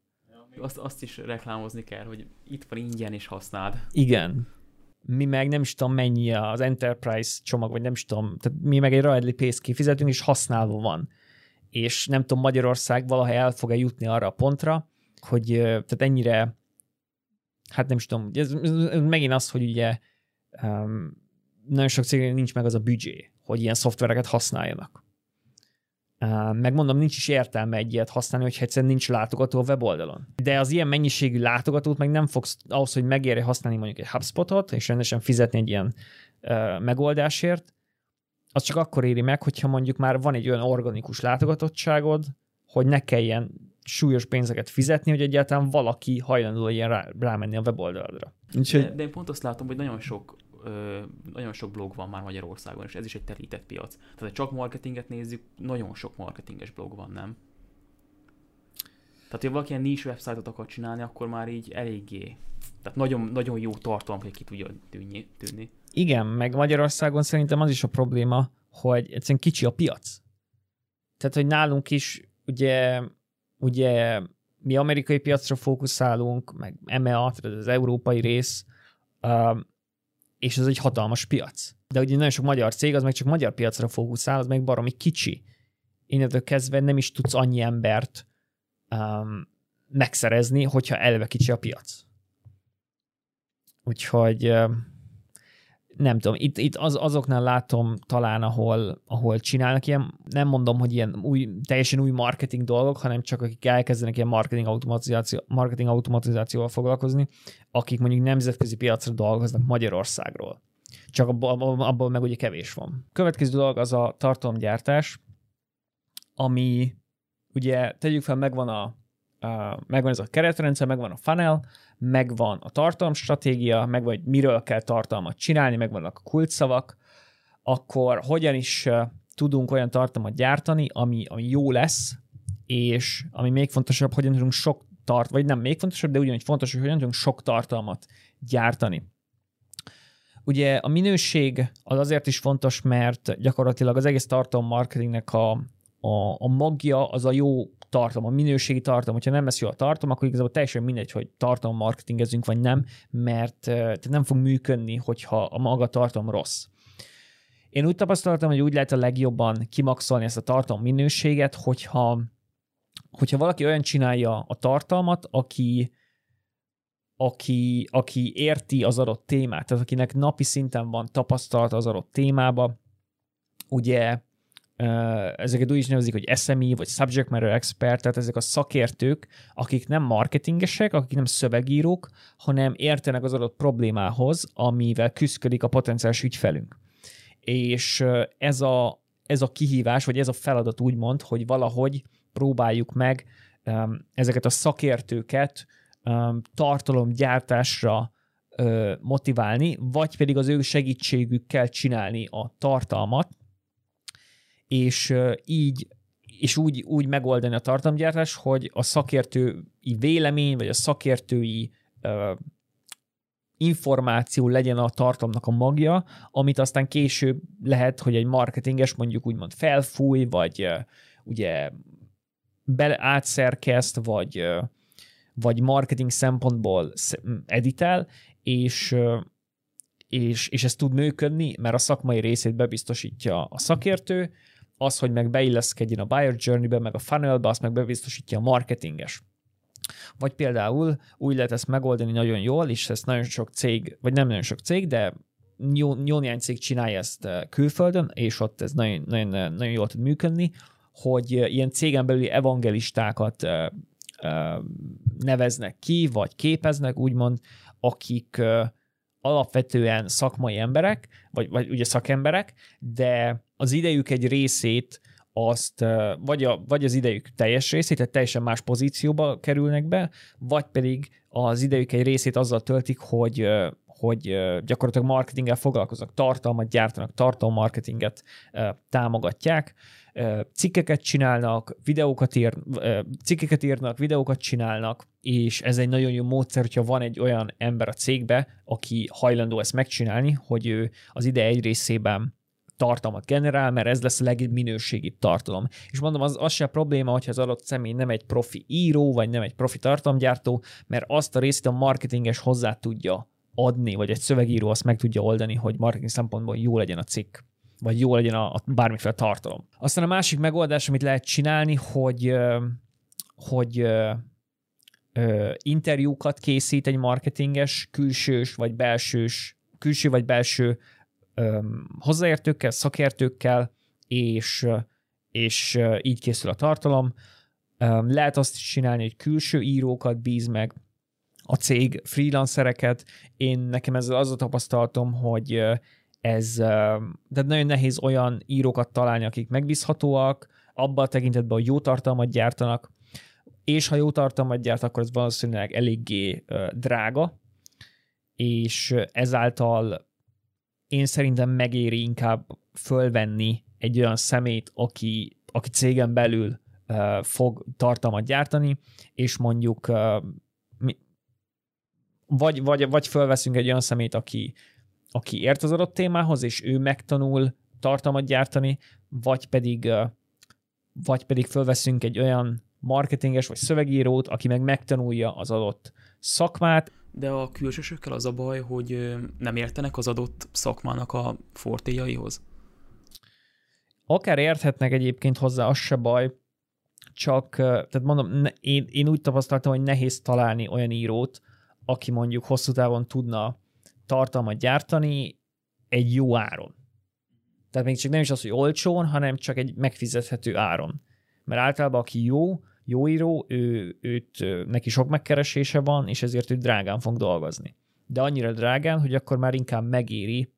Azt, azt is reklámozni kell, hogy itt van ingyen és használd. Igen mi meg nem is tudom mennyi az Enterprise csomag, vagy nem is tudom, tehát mi meg egy royalty pace kifizetünk, és használva van. És nem tudom, Magyarország valaha el fog-e jutni arra a pontra, hogy tehát ennyire, hát nem is tudom, ez, ez megint az, hogy ugye um, nagyon sok cégnél nincs meg az a büdzsé, hogy ilyen szoftvereket használjanak. Megmondom, nincs is értelme egy ilyet használni, hogy egyszerűen nincs látogató a weboldalon. De az ilyen mennyiségű látogatót meg nem fogsz ahhoz, hogy megérje használni mondjuk egy HubSpotot, és rendesen fizetni egy ilyen uh, megoldásért, az csak akkor éri meg, hogyha mondjuk már van egy olyan organikus látogatottságod, hogy ne kelljen súlyos pénzeket fizetni, hogy egyáltalán valaki hajlandó legyen rá, rámenni a weboldaladra. De, de én pont azt látom, hogy nagyon sok ö, nagyon sok blog van már Magyarországon, és ez is egy terített piac. Tehát, ha csak marketinget nézzük, nagyon sok marketinges blog van, nem? Tehát, ha valaki ilyen niche websájtot akar csinálni, akkor már így eléggé, tehát nagyon, nagyon jó tartalom, hogy ki tudja tűnni, tűnni. Igen, meg Magyarországon szerintem az is a probléma, hogy egyszerűen kicsi a piac. Tehát, hogy nálunk is ugye, ugye mi amerikai piacra fókuszálunk, meg EMEA, tehát az európai rész, és ez egy hatalmas piac. De ugye nagyon sok magyar cég, az meg csak magyar piacra fókuszál, az meg baromi kicsi. Innentől kezdve nem is tudsz annyi embert um, megszerezni, hogyha eleve kicsi a piac. Úgyhogy um, nem tudom, itt, itt az, azoknál látom talán, ahol, ahol csinálnak ilyen, nem mondom, hogy ilyen új, teljesen új marketing dolgok, hanem csak akik elkezdenek ilyen marketing, automatizáció, marketing automatizációval foglalkozni, akik mondjuk nemzetközi piacra dolgoznak Magyarországról. Csak abból, abból meg ugye kevés van. Következő dolog az a tartalomgyártás, ami ugye tegyük fel, megvan a, megvan ez a keretrendszer, megvan a funnel, megvan a tartalomstratégia, meg vagy miről kell tartalmat csinálni, megvannak a kulcsszavak, akkor hogyan is tudunk olyan tartalmat gyártani, ami, ami jó lesz, és ami még fontosabb, hogyan tudunk sok tart, vagy nem még fontosabb, de ugyanúgy fontos, hogy hogyan tudunk sok tartalmat gyártani. Ugye a minőség az azért is fontos, mert gyakorlatilag az egész tartalommarketingnek a, a, a magja az a jó tartom, a minőségi tartom, hogyha nem lesz jó a tartom, akkor igazából teljesen mindegy, hogy tartalom marketingezünk vagy nem, mert nem fog működni, hogyha a maga tartom rossz. Én úgy tapasztaltam, hogy úgy lehet a legjobban kimaxolni ezt a tartalom minőséget, hogyha, hogyha valaki olyan csinálja a tartalmat, aki, aki, aki érti az adott témát, tehát akinek napi szinten van tapasztalat az adott témába, ugye ezeket úgy is nevezik, hogy SME, vagy Subject Matter Expert, tehát ezek a szakértők, akik nem marketingesek, akik nem szövegírók, hanem értenek az adott problémához, amivel küzdik a potenciális ügyfelünk. És ez a, ez a kihívás, vagy ez a feladat úgymond, hogy valahogy próbáljuk meg ezeket a szakértőket tartalomgyártásra motiválni, vagy pedig az ő segítségükkel csinálni a tartalmat, és így és úgy, úgy megoldani a tartalomgyártás, hogy a szakértői vélemény, vagy a szakértői uh, információ legyen a tartalomnak a magja, amit aztán később lehet, hogy egy marketinges mondjuk úgymond felfúj, vagy uh, ugye bele átszerkeszt, vagy, uh, vagy marketing szempontból editel, és és, és ez tud működni, mert a szakmai részét bebiztosítja a szakértő, az, hogy meg beilleszkedjen a buyer journey-be, meg a funnelbe, azt meg bebiztosítja a marketinges. Vagy például úgy lehet ezt megoldani nagyon jól, és ezt nagyon sok cég, vagy nem nagyon sok cég, de jó, jó néhány cég csinálja ezt eh, külföldön, és ott ez nagyon, nagyon, nagyon jól tud működni, hogy eh, ilyen cégen belüli evangelistákat eh, neveznek ki, vagy képeznek, úgymond, akik alapvetően szakmai emberek, vagy, vagy ugye szakemberek, de az idejük egy részét azt, vagy, a, vagy az idejük teljes részét, tehát teljesen más pozícióba kerülnek be, vagy pedig az idejük egy részét azzal töltik, hogy, hogy gyakorlatilag marketinggel foglalkoznak, tartalmat gyártanak, tartalommarketinget támogatják, cikkeket csinálnak, videókat, ír, cikkeket írnak, videókat csinálnak, és ez egy nagyon jó módszer, hogyha van egy olyan ember a cégbe, aki hajlandó ezt megcsinálni, hogy ő az ide egy részében tartalmat generál, mert ez lesz a legminőségibb tartalom. És mondom, az, az se a probléma, hogyha az adott személy nem egy profi író, vagy nem egy profi tartalomgyártó, mert azt a részét a marketinges hozzá tudja adni, vagy egy szövegíró azt meg tudja oldani, hogy marketing szempontból jó legyen a cikk vagy jó legyen a, a bármiféle tartalom. Aztán a másik megoldás, amit lehet csinálni, hogy, hogy interjúkat készít egy marketinges, külsős vagy belsős, külső vagy belső hozzáértőkkel, szakértőkkel, és, és így készül a tartalom. Lehet azt is csinálni, hogy külső írókat bíz meg a cég, freelancereket. Én nekem ezzel az a tapasztalatom, hogy ez, de nagyon nehéz olyan írókat találni, akik megbízhatóak, abban a tekintetben, hogy jó tartalmat gyártanak, és ha jó tartalmat gyárt, akkor ez valószínűleg eléggé drága, és ezáltal én szerintem megéri inkább fölvenni egy olyan szemét, aki, aki cégen belül uh, fog tartalmat gyártani, és mondjuk uh, vagy, vagy, vagy fölveszünk egy olyan szemét, aki, aki ért az adott témához, és ő megtanul tartalmat gyártani, vagy pedig, vagy pedig fölveszünk egy olyan marketinges vagy szövegírót, aki meg megtanulja az adott szakmát, de a külsősökkel az a baj, hogy nem értenek az adott szakmának a fortéjaihoz. Akár érthetnek egyébként hozzá, az se baj, csak, tehát mondom, én, én úgy tapasztaltam, hogy nehéz találni olyan írót, aki mondjuk hosszú távon tudna tartalmat gyártani egy jó áron. Tehát még csak nem is az, hogy olcsón, hanem csak egy megfizethető áron. Mert általában aki jó, jó író, ő, őt, neki sok megkeresése van, és ezért ő drágán fog dolgozni. De annyira drágán, hogy akkor már inkább megéri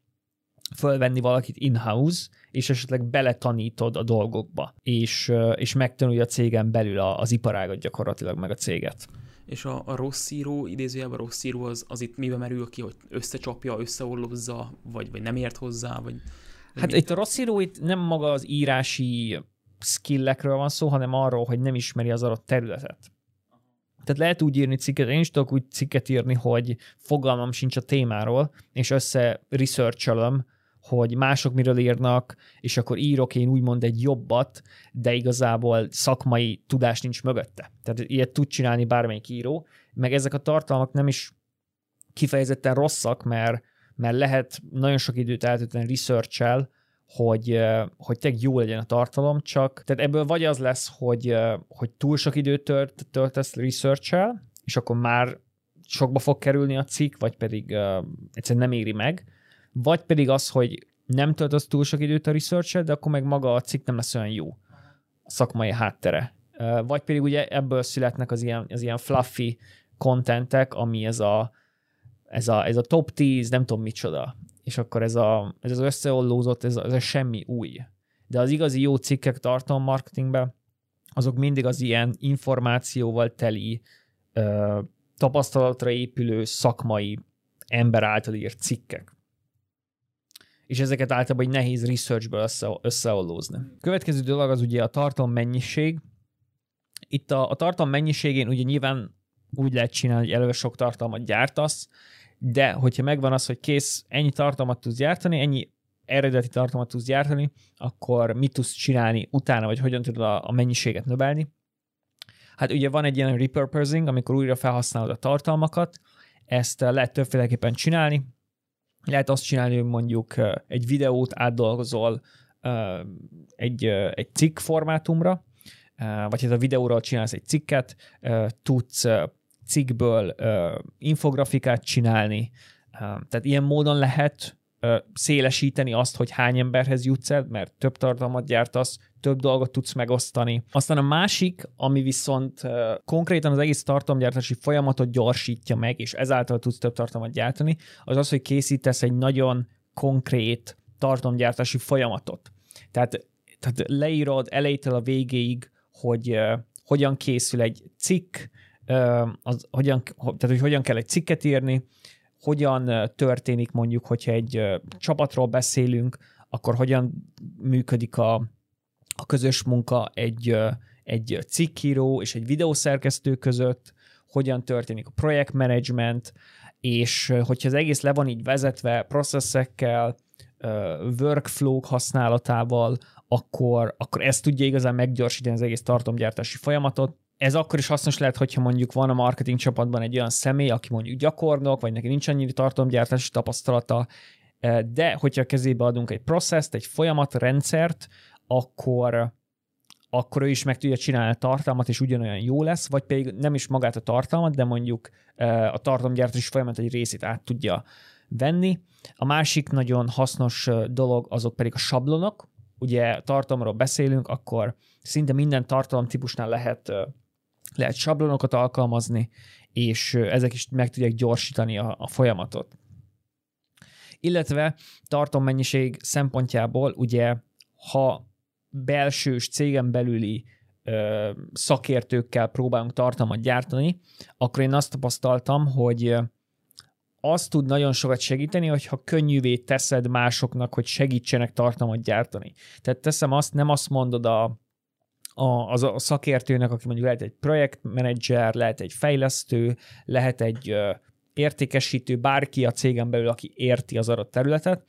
fölvenni valakit in-house, és esetleg beletanítod a dolgokba, és, és megtanulja a cégen belül az iparágat gyakorlatilag, meg a céget. És a, a rossz író, idézőjelben rossz író, az, az itt miben merül ki, hogy összecsapja, összeollozza, vagy, vagy nem ért hozzá, vagy... Hát mi? itt a rossz író itt nem maga az írási skillekről van szó, hanem arról, hogy nem ismeri az adott területet. Tehát lehet úgy írni cikket, én is tudok úgy cikket írni, hogy fogalmam sincs a témáról, és össze researcholom, hogy mások miről írnak, és akkor írok én úgymond egy jobbat, de igazából szakmai tudás nincs mögötte. Tehát ilyet tud csinálni bármelyik író, meg ezek a tartalmak nem is kifejezetten rosszak, mert, mert lehet nagyon sok időt eltölteni research hogy, hogy tényleg jó legyen a tartalom, csak tehát ebből vagy az lesz, hogy, hogy túl sok időt tört, töltesz research és akkor már sokba fog kerülni a cikk, vagy pedig uh, egyszerűen nem éri meg, vagy pedig az, hogy nem töltesz túl sok időt a research de akkor meg maga a cikk nem lesz olyan jó a szakmai háttere. Vagy pedig ugye ebből születnek az ilyen, az ilyen fluffy contentek, ami ez a, ez a, ez a top 10, nem tudom micsoda és akkor ez, a, ez az összeollózott, ez, ez a semmi új. De az igazi jó cikkek tartalom marketingben, azok mindig az ilyen információval teli, tapasztalatra épülő szakmai ember által írt cikkek. És ezeket általában egy nehéz researchből össze, összeollózni. Következő dolog az ugye a tartalom mennyiség. Itt a, a tartalom mennyiségén ugye nyilván úgy lehet csinálni, hogy előre sok tartalmat gyártasz, de hogyha megvan az, hogy kész, ennyi tartalmat tudsz gyártani, ennyi eredeti tartalmat tudsz gyártani, akkor mit tudsz csinálni utána, vagy hogyan tudod a, a mennyiséget növelni. Hát ugye van egy ilyen repurposing, amikor újra felhasználod a tartalmakat, ezt lehet többféleképpen csinálni. Lehet azt csinálni, hogy mondjuk egy videót átdolgozol egy, egy cikk formátumra, vagy hát a videóról csinálsz egy cikket, tudsz cikkből infografikát csinálni, tehát ilyen módon lehet szélesíteni azt, hogy hány emberhez jutsz el, mert több tartalmat gyártasz, több dolgot tudsz megosztani. Aztán a másik, ami viszont konkrétan az egész tartalomgyártási folyamatot gyorsítja meg, és ezáltal tudsz több tartalmat gyártani, az az, hogy készítesz egy nagyon konkrét tartalomgyártási folyamatot. Tehát, tehát leírod elejétől a végéig, hogy hogyan készül egy cikk, az, hogyan, tehát hogy hogyan kell egy cikket írni, hogyan történik mondjuk, hogyha egy csapatról beszélünk, akkor hogyan működik a, a közös munka egy, egy cikkíró és egy videószerkesztő között, hogyan történik a projektmenedzsment, és hogyha az egész le van így vezetve processzekkel, workflow használatával, akkor, akkor ez tudja igazán meggyorsítani az egész tartomgyártási folyamatot, ez akkor is hasznos lehet, hogyha mondjuk van a marketing csapatban egy olyan személy, aki mondjuk gyakornok, vagy neki nincs annyi tartalomgyártási tapasztalata, e, de hogyha a kezébe adunk egy processzt, egy folyamat, rendszert, akkor, akkor ő is meg tudja csinálni a tartalmat, és ugyanolyan jó lesz, vagy pedig nem is magát a tartalmat, de mondjuk e, a tartalomgyártási folyamat egy részét át tudja venni. A másik nagyon hasznos e, dolog azok pedig a sablonok. Ugye tartalomról beszélünk, akkor szinte minden tartalomtípusnál lehet lehet sablonokat alkalmazni, és ezek is meg tudják gyorsítani a, a folyamatot. Illetve tartommennyiség szempontjából ugye, ha belsős cégen belüli ö, szakértőkkel próbálunk tartalmat gyártani, akkor én azt tapasztaltam, hogy azt tud nagyon sokat segíteni, hogyha könnyűvé teszed másoknak, hogy segítsenek tartalmat gyártani. Tehát teszem azt, nem azt mondod a, a, az a szakértőnek, aki mondjuk lehet egy projektmenedzser, lehet egy fejlesztő, lehet egy ö, értékesítő, bárki a cégen belül, aki érti az adott területet,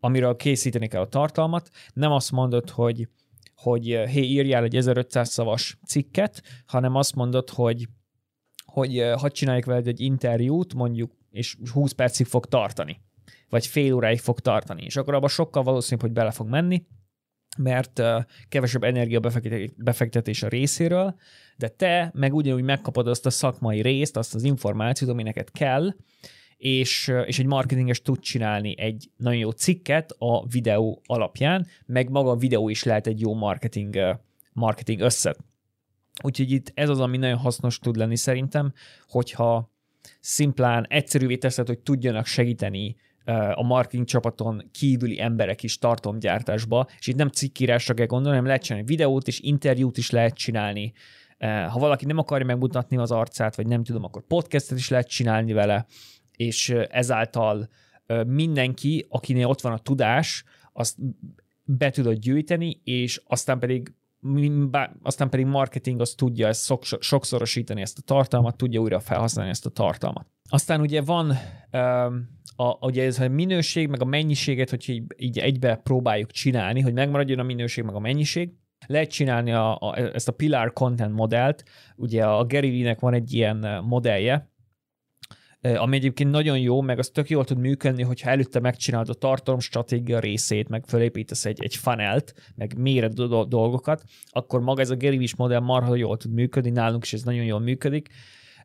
amiről készíteni kell a tartalmat. Nem azt mondod, hogy hogy hé, írjál egy 1500 szavas cikket, hanem azt mondod, hogy hogy hadd csináljuk veled egy interjút, mondjuk, és 20 percig fog tartani, vagy fél óráig fog tartani, és akkor abban sokkal valószínűbb, hogy bele fog menni, mert kevesebb energia befektetés a részéről, de te meg ugyanúgy megkapod azt a szakmai részt, azt az információt, ami neked kell, és, és egy marketinges tud csinálni egy nagyon jó cikket a videó alapján, meg maga a videó is lehet egy jó marketing, marketing összet. Úgyhogy itt ez az, ami nagyon hasznos tud lenni szerintem, hogyha szimplán egyszerűvé teszed, hogy tudjanak segíteni a marketing csapaton kívüli emberek is tartomgyártásba, és itt nem cikkírásra kell gondolni, hanem lehet csinálni videót és interjút is lehet csinálni. Ha valaki nem akarja megmutatni az arcát, vagy nem tudom, akkor podcastet is lehet csinálni vele, és ezáltal mindenki, akinél ott van a tudás, azt be tudod gyűjteni, és aztán pedig aztán pedig marketing az tudja ezt sokszorosítani ezt a tartalmat, tudja újra felhasználni ezt a tartalmat. Aztán ugye van a, ugye ez a minőség, meg a mennyiséget, hogy így, így egybe próbáljuk csinálni, hogy megmaradjon a minőség, meg a mennyiség, lehet csinálni a, a, ezt a Pillar Content modellt, ugye a Gary Vee-nek van egy ilyen modellje, ami egyébként nagyon jó, meg az tök jól tud működni, hogyha előtte megcsinálod a tartalomstratégia részét, meg fölépítesz egy, egy funnelt, meg méret dolgokat, akkor maga ez a Gary modell marha jól tud működni, nálunk is ez nagyon jól működik.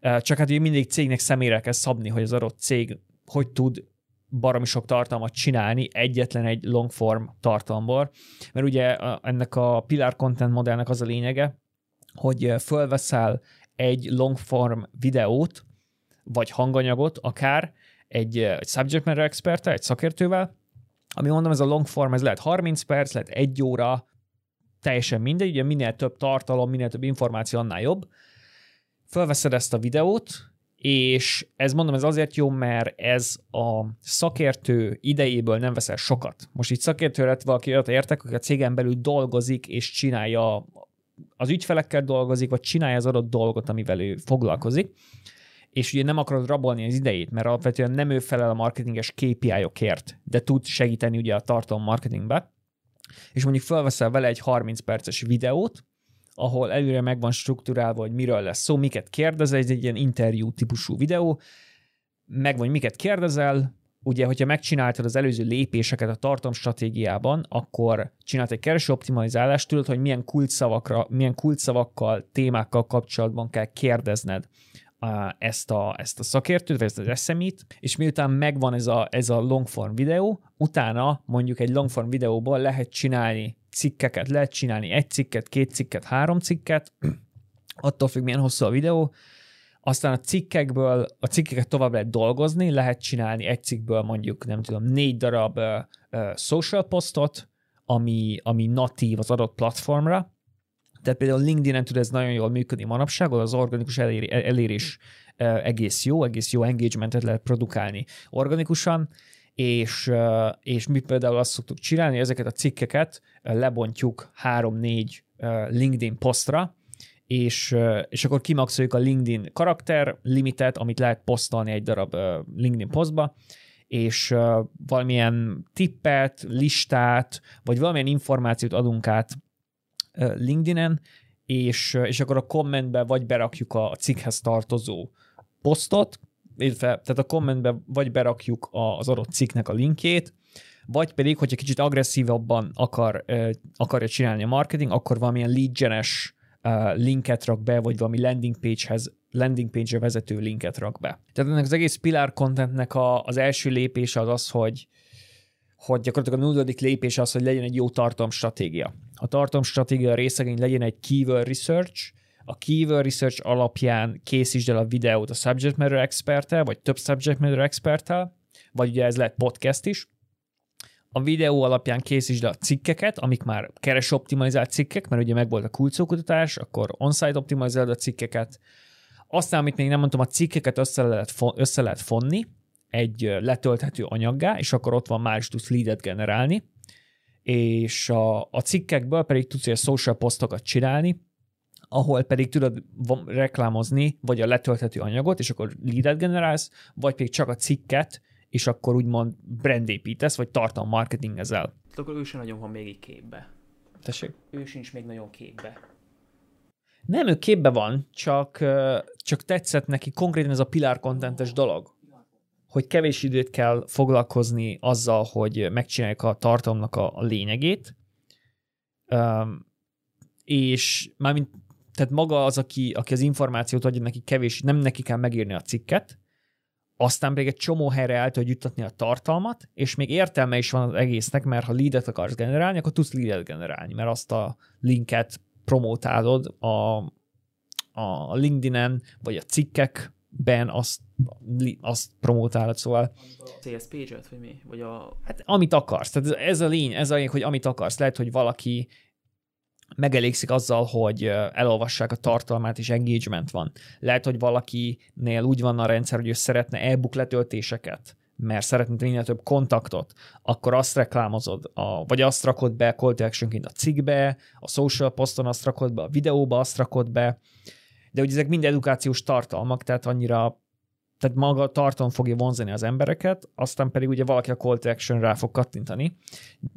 Csak hát ugye mindig cégnek személyre kell szabni, hogy az adott cég hogy tud baromi sok tartalmat csinálni egyetlen egy long form tartalomból, mert ugye ennek a Pillar Content modellnek az a lényege, hogy fölveszel egy long form videót, vagy hanganyagot, akár egy, egy subject matter expert egy szakértővel, ami mondom, ez a long form, ez lehet 30 perc, lehet egy óra, teljesen mindegy, ugye minél több tartalom, minél több információ, annál jobb. Fölveszed ezt a videót, és ez mondom, ez azért jó, mert ez a szakértő idejéből nem veszel sokat. Most itt szakértő lett valaki olyat értek, aki a cégen belül dolgozik, és csinálja az ügyfelekkel dolgozik, vagy csinálja az adott dolgot, amivel ő foglalkozik, és ugye nem akarod rabolni az idejét, mert alapvetően nem ő felel a marketinges KPI-okért, de tud segíteni ugye a tartalom marketingbe, és mondjuk felveszel vele egy 30 perces videót, ahol előre meg van struktúrálva, hogy miről lesz szó, miket kérdez, ez egy ilyen interjú típusú videó, meg vagy miket kérdezel, ugye, hogyha megcsináltad az előző lépéseket a tartalomstratégiában, akkor csinált egy kereső optimalizálást, tudod, hogy milyen kulcsszavakra, milyen kulcsszavakkal, témákkal kapcsolatban kell kérdezned ezt a, ezt a szakértőt, vagy ezt az SME-t, és miután megvan ez a, ez a longform videó, utána mondjuk egy longform videóból lehet csinálni cikkeket, lehet csinálni egy cikket, két cikket, három cikket, attól függ, milyen hosszú a videó, aztán a cikkekből, a cikkeket tovább lehet dolgozni, lehet csinálni egy cikkből mondjuk, nem tudom, négy darab uh, social postot, ami, ami natív az adott platformra, tehát például LinkedIn-en tud ez nagyon jól működni manapság, az organikus eléri, elérés egész jó, egész jó engagementet lehet produkálni organikusan, és, és mi például azt szoktuk csinálni, ezeket a cikkeket lebontjuk három-négy LinkedIn posztra, és, és akkor kimaxoljuk a LinkedIn karakter limitet, amit lehet posztolni egy darab LinkedIn posztba, és valamilyen tippet, listát, vagy valamilyen információt adunk át LinkedIn-en, és, és akkor a kommentbe vagy berakjuk a cikkhez tartozó posztot, illetve tehát a kommentbe vagy berakjuk az adott cikknek a linkjét, vagy pedig, hogyha kicsit agresszívabban akar, akarja csinálni a marketing, akkor valamilyen lead linket rak be, vagy valami landing page-hez landing page-re vezető linket rak be. Tehát ennek az egész pillar contentnek a, az első lépése az az, hogy, hogy gyakorlatilag a nulladik lépés az, hogy legyen egy jó tartalomstratégia. A tartalomstratégia részegény legyen egy keyword research, a keyword research alapján készítsd el a videót a subject matter expert vagy több subject matter expert vagy ugye ez lehet podcast is. A videó alapján készítsd a cikkeket, amik már keres optimalizált cikkek, mert ugye megvolt a kulcókutatás, akkor on-site optimalizálod a cikkeket. Aztán, amit még nem mondtam, a cikkeket össze lehet, össze lehet fonni egy letölthető anyaggá, és akkor ott van már is tudsz leadet generálni, és a, a cikkekből pedig tudsz egy social posztokat csinálni, ahol pedig tudod reklámozni, vagy a letölthető anyagot, és akkor leadet generálsz, vagy pedig csak a cikket, és akkor úgymond brandépítesz, vagy tartalom marketingezel. Akkor ő sem nagyon van még így képbe. Tessék? Ő sincs még nagyon képbe. Nem, ő képbe van, csak, csak tetszett neki konkrétan ez a pillar contentes dolog. Hogy kevés időt kell foglalkozni azzal, hogy megcsinálják a tartalomnak a, a lényegét, um, és mármint tehát maga az, aki, aki az információt adja neki kevés, nem neki kell megírni a cikket, aztán még egy csomó helyre el tudod juttatni a tartalmat, és még értelme is van az egésznek, mert ha leadet akarsz generálni, akkor tudsz leadet generálni, mert azt a linket promotálod a, a LinkedIn-en, vagy a cikkekben azt, azt promotálod, szóval... A CS page-et, vagy mi? Vagy a... Hát amit akarsz. Tehát ez a lény, ez a lény, hogy amit akarsz. Lehet, hogy valaki megelégszik azzal, hogy elolvassák a tartalmát, és engagement van. Lehet, hogy valakinél úgy van a rendszer, hogy ő szeretne e-book letöltéseket, mert szeretne minél több kontaktot, akkor azt reklámozod, a, vagy azt rakod be call to actionként a cikkbe, a social poston azt rakod be, a videóba azt rakod be, de ugye ezek mind edukációs tartalmak, tehát annyira tehát maga a tartalom fogja vonzani az embereket, aztán pedig ugye valaki a call to action rá fog kattintani,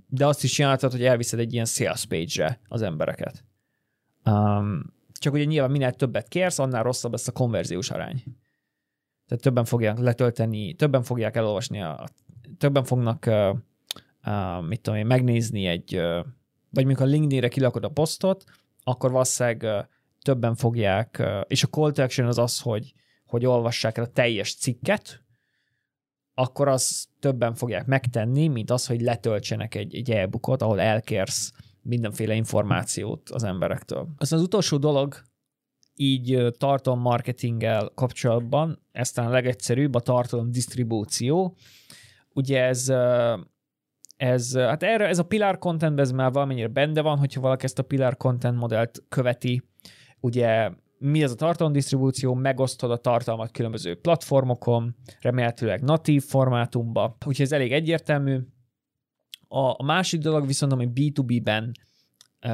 de azt is csináltad, hogy elviszed egy ilyen sales page-re az embereket. Um, csak ugye nyilván minél többet kérsz, annál rosszabb lesz a konverziós arány. Tehát többen fogják letölteni, többen fogják elolvasni, a, többen fognak, uh, uh, mit tudom én, megnézni egy, uh, vagy amikor a LinkedIn-re kilakod a posztot, akkor valószínűleg uh, többen fogják, uh, és a call to action az az, hogy hogy olvassák el a teljes cikket, akkor az többen fogják megtenni, mint az, hogy letöltsenek egy, egy e-bookot, ahol elkérsz mindenféle információt az emberektől. Aztán az utolsó dolog, így tartalom marketinggel kapcsolatban, ez talán legegyszerűbb, a tartalom disztribúció. Ugye ez, ez, hát erre, ez a pillar content, ez már valamennyire benne van, hogyha valaki ezt a pillar content modellt követi, ugye mi ez a tartalomdisztribúció, megosztod a tartalmat különböző platformokon, remélhetőleg natív formátumba, úgyhogy ez elég egyértelmű. A másik dolog viszont, ami B2B-ben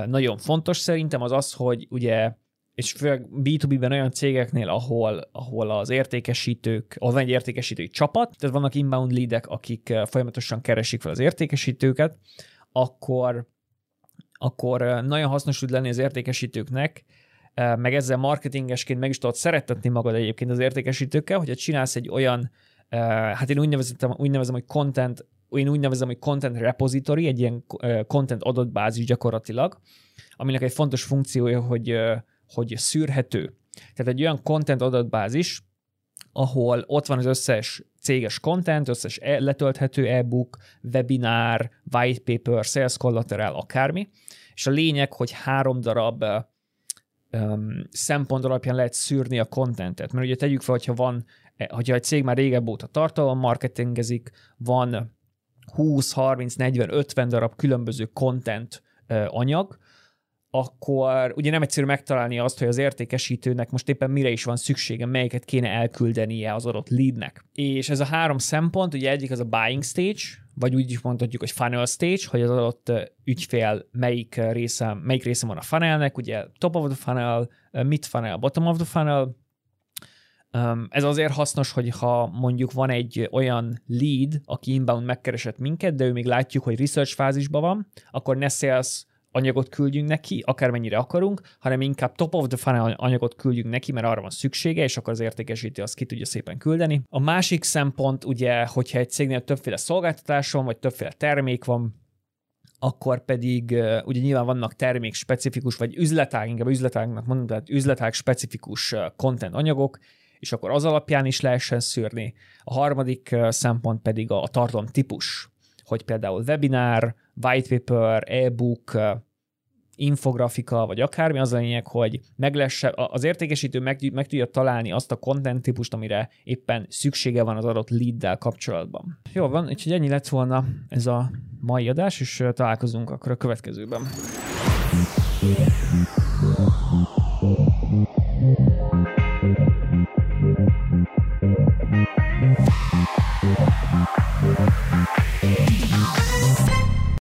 nagyon fontos szerintem, az az, hogy ugye és főleg B2B-ben olyan cégeknél, ahol, ahol az értékesítők, ahol van egy értékesítői csapat, tehát vannak inbound leadek, akik folyamatosan keresik fel az értékesítőket, akkor, akkor nagyon hasznos tud lenni az értékesítőknek, meg ezzel marketingesként meg is tudod szeretetni magad egyébként az értékesítőkkel, hogyha csinálsz egy olyan, hát én úgy nevezem, úgy nevezem hogy content, én úgy nevezem, hogy content repository, egy ilyen content adatbázis gyakorlatilag, aminek egy fontos funkciója, hogy, hogy szűrhető. Tehát egy olyan content adatbázis, ahol ott van az összes céges content, összes e- letölthető e-book, webinár, white paper, sales collateral, akármi, és a lényeg, hogy három darab um, szempont alapján lehet szűrni a contentet. Mert ugye tegyük fel, hogyha van, e, hogyha egy cég már régebb óta tartalom marketingezik, van 20, 30, 40, 50 darab különböző content anyag, akkor ugye nem egyszerű megtalálni azt, hogy az értékesítőnek most éppen mire is van szüksége, melyiket kéne elküldenie az adott leadnek. És ez a három szempont, ugye egyik az a buying stage, vagy úgy is mondhatjuk, hogy funnel stage, hogy az adott ügyfél melyik része, melyik része van a funnelnek, ugye top of the funnel, mid funnel, bottom of the funnel, ez azért hasznos, hogy ha mondjuk van egy olyan lead, aki inbound megkeresett minket, de ő még látjuk, hogy research fázisban van, akkor ne sales anyagot küldjünk neki, akármennyire akarunk, hanem inkább top of the funnel anyagot küldjünk neki, mert arra van szüksége, és akkor az értékesítő azt ki tudja szépen küldeni. A másik szempont ugye, hogyha egy cégnél többféle szolgáltatás van, vagy többféle termék van, akkor pedig ugye nyilván vannak termék specifikus, vagy üzletág, inkább üzletágnak mondom, tehát üzletág specifikus content anyagok, és akkor az alapján is lehessen szűrni. A harmadik szempont pedig a tartalom típus, hogy például webinár, white paper, e-book, infografika, vagy akármi, az a lényeg, hogy meg lesse, az értékesítő meg, meg tudja találni azt a content típust, amire éppen szüksége van az adott leaddel kapcsolatban. Jó van, úgyhogy ennyi lett volna ez a mai adás, és találkozunk akkor a következőben.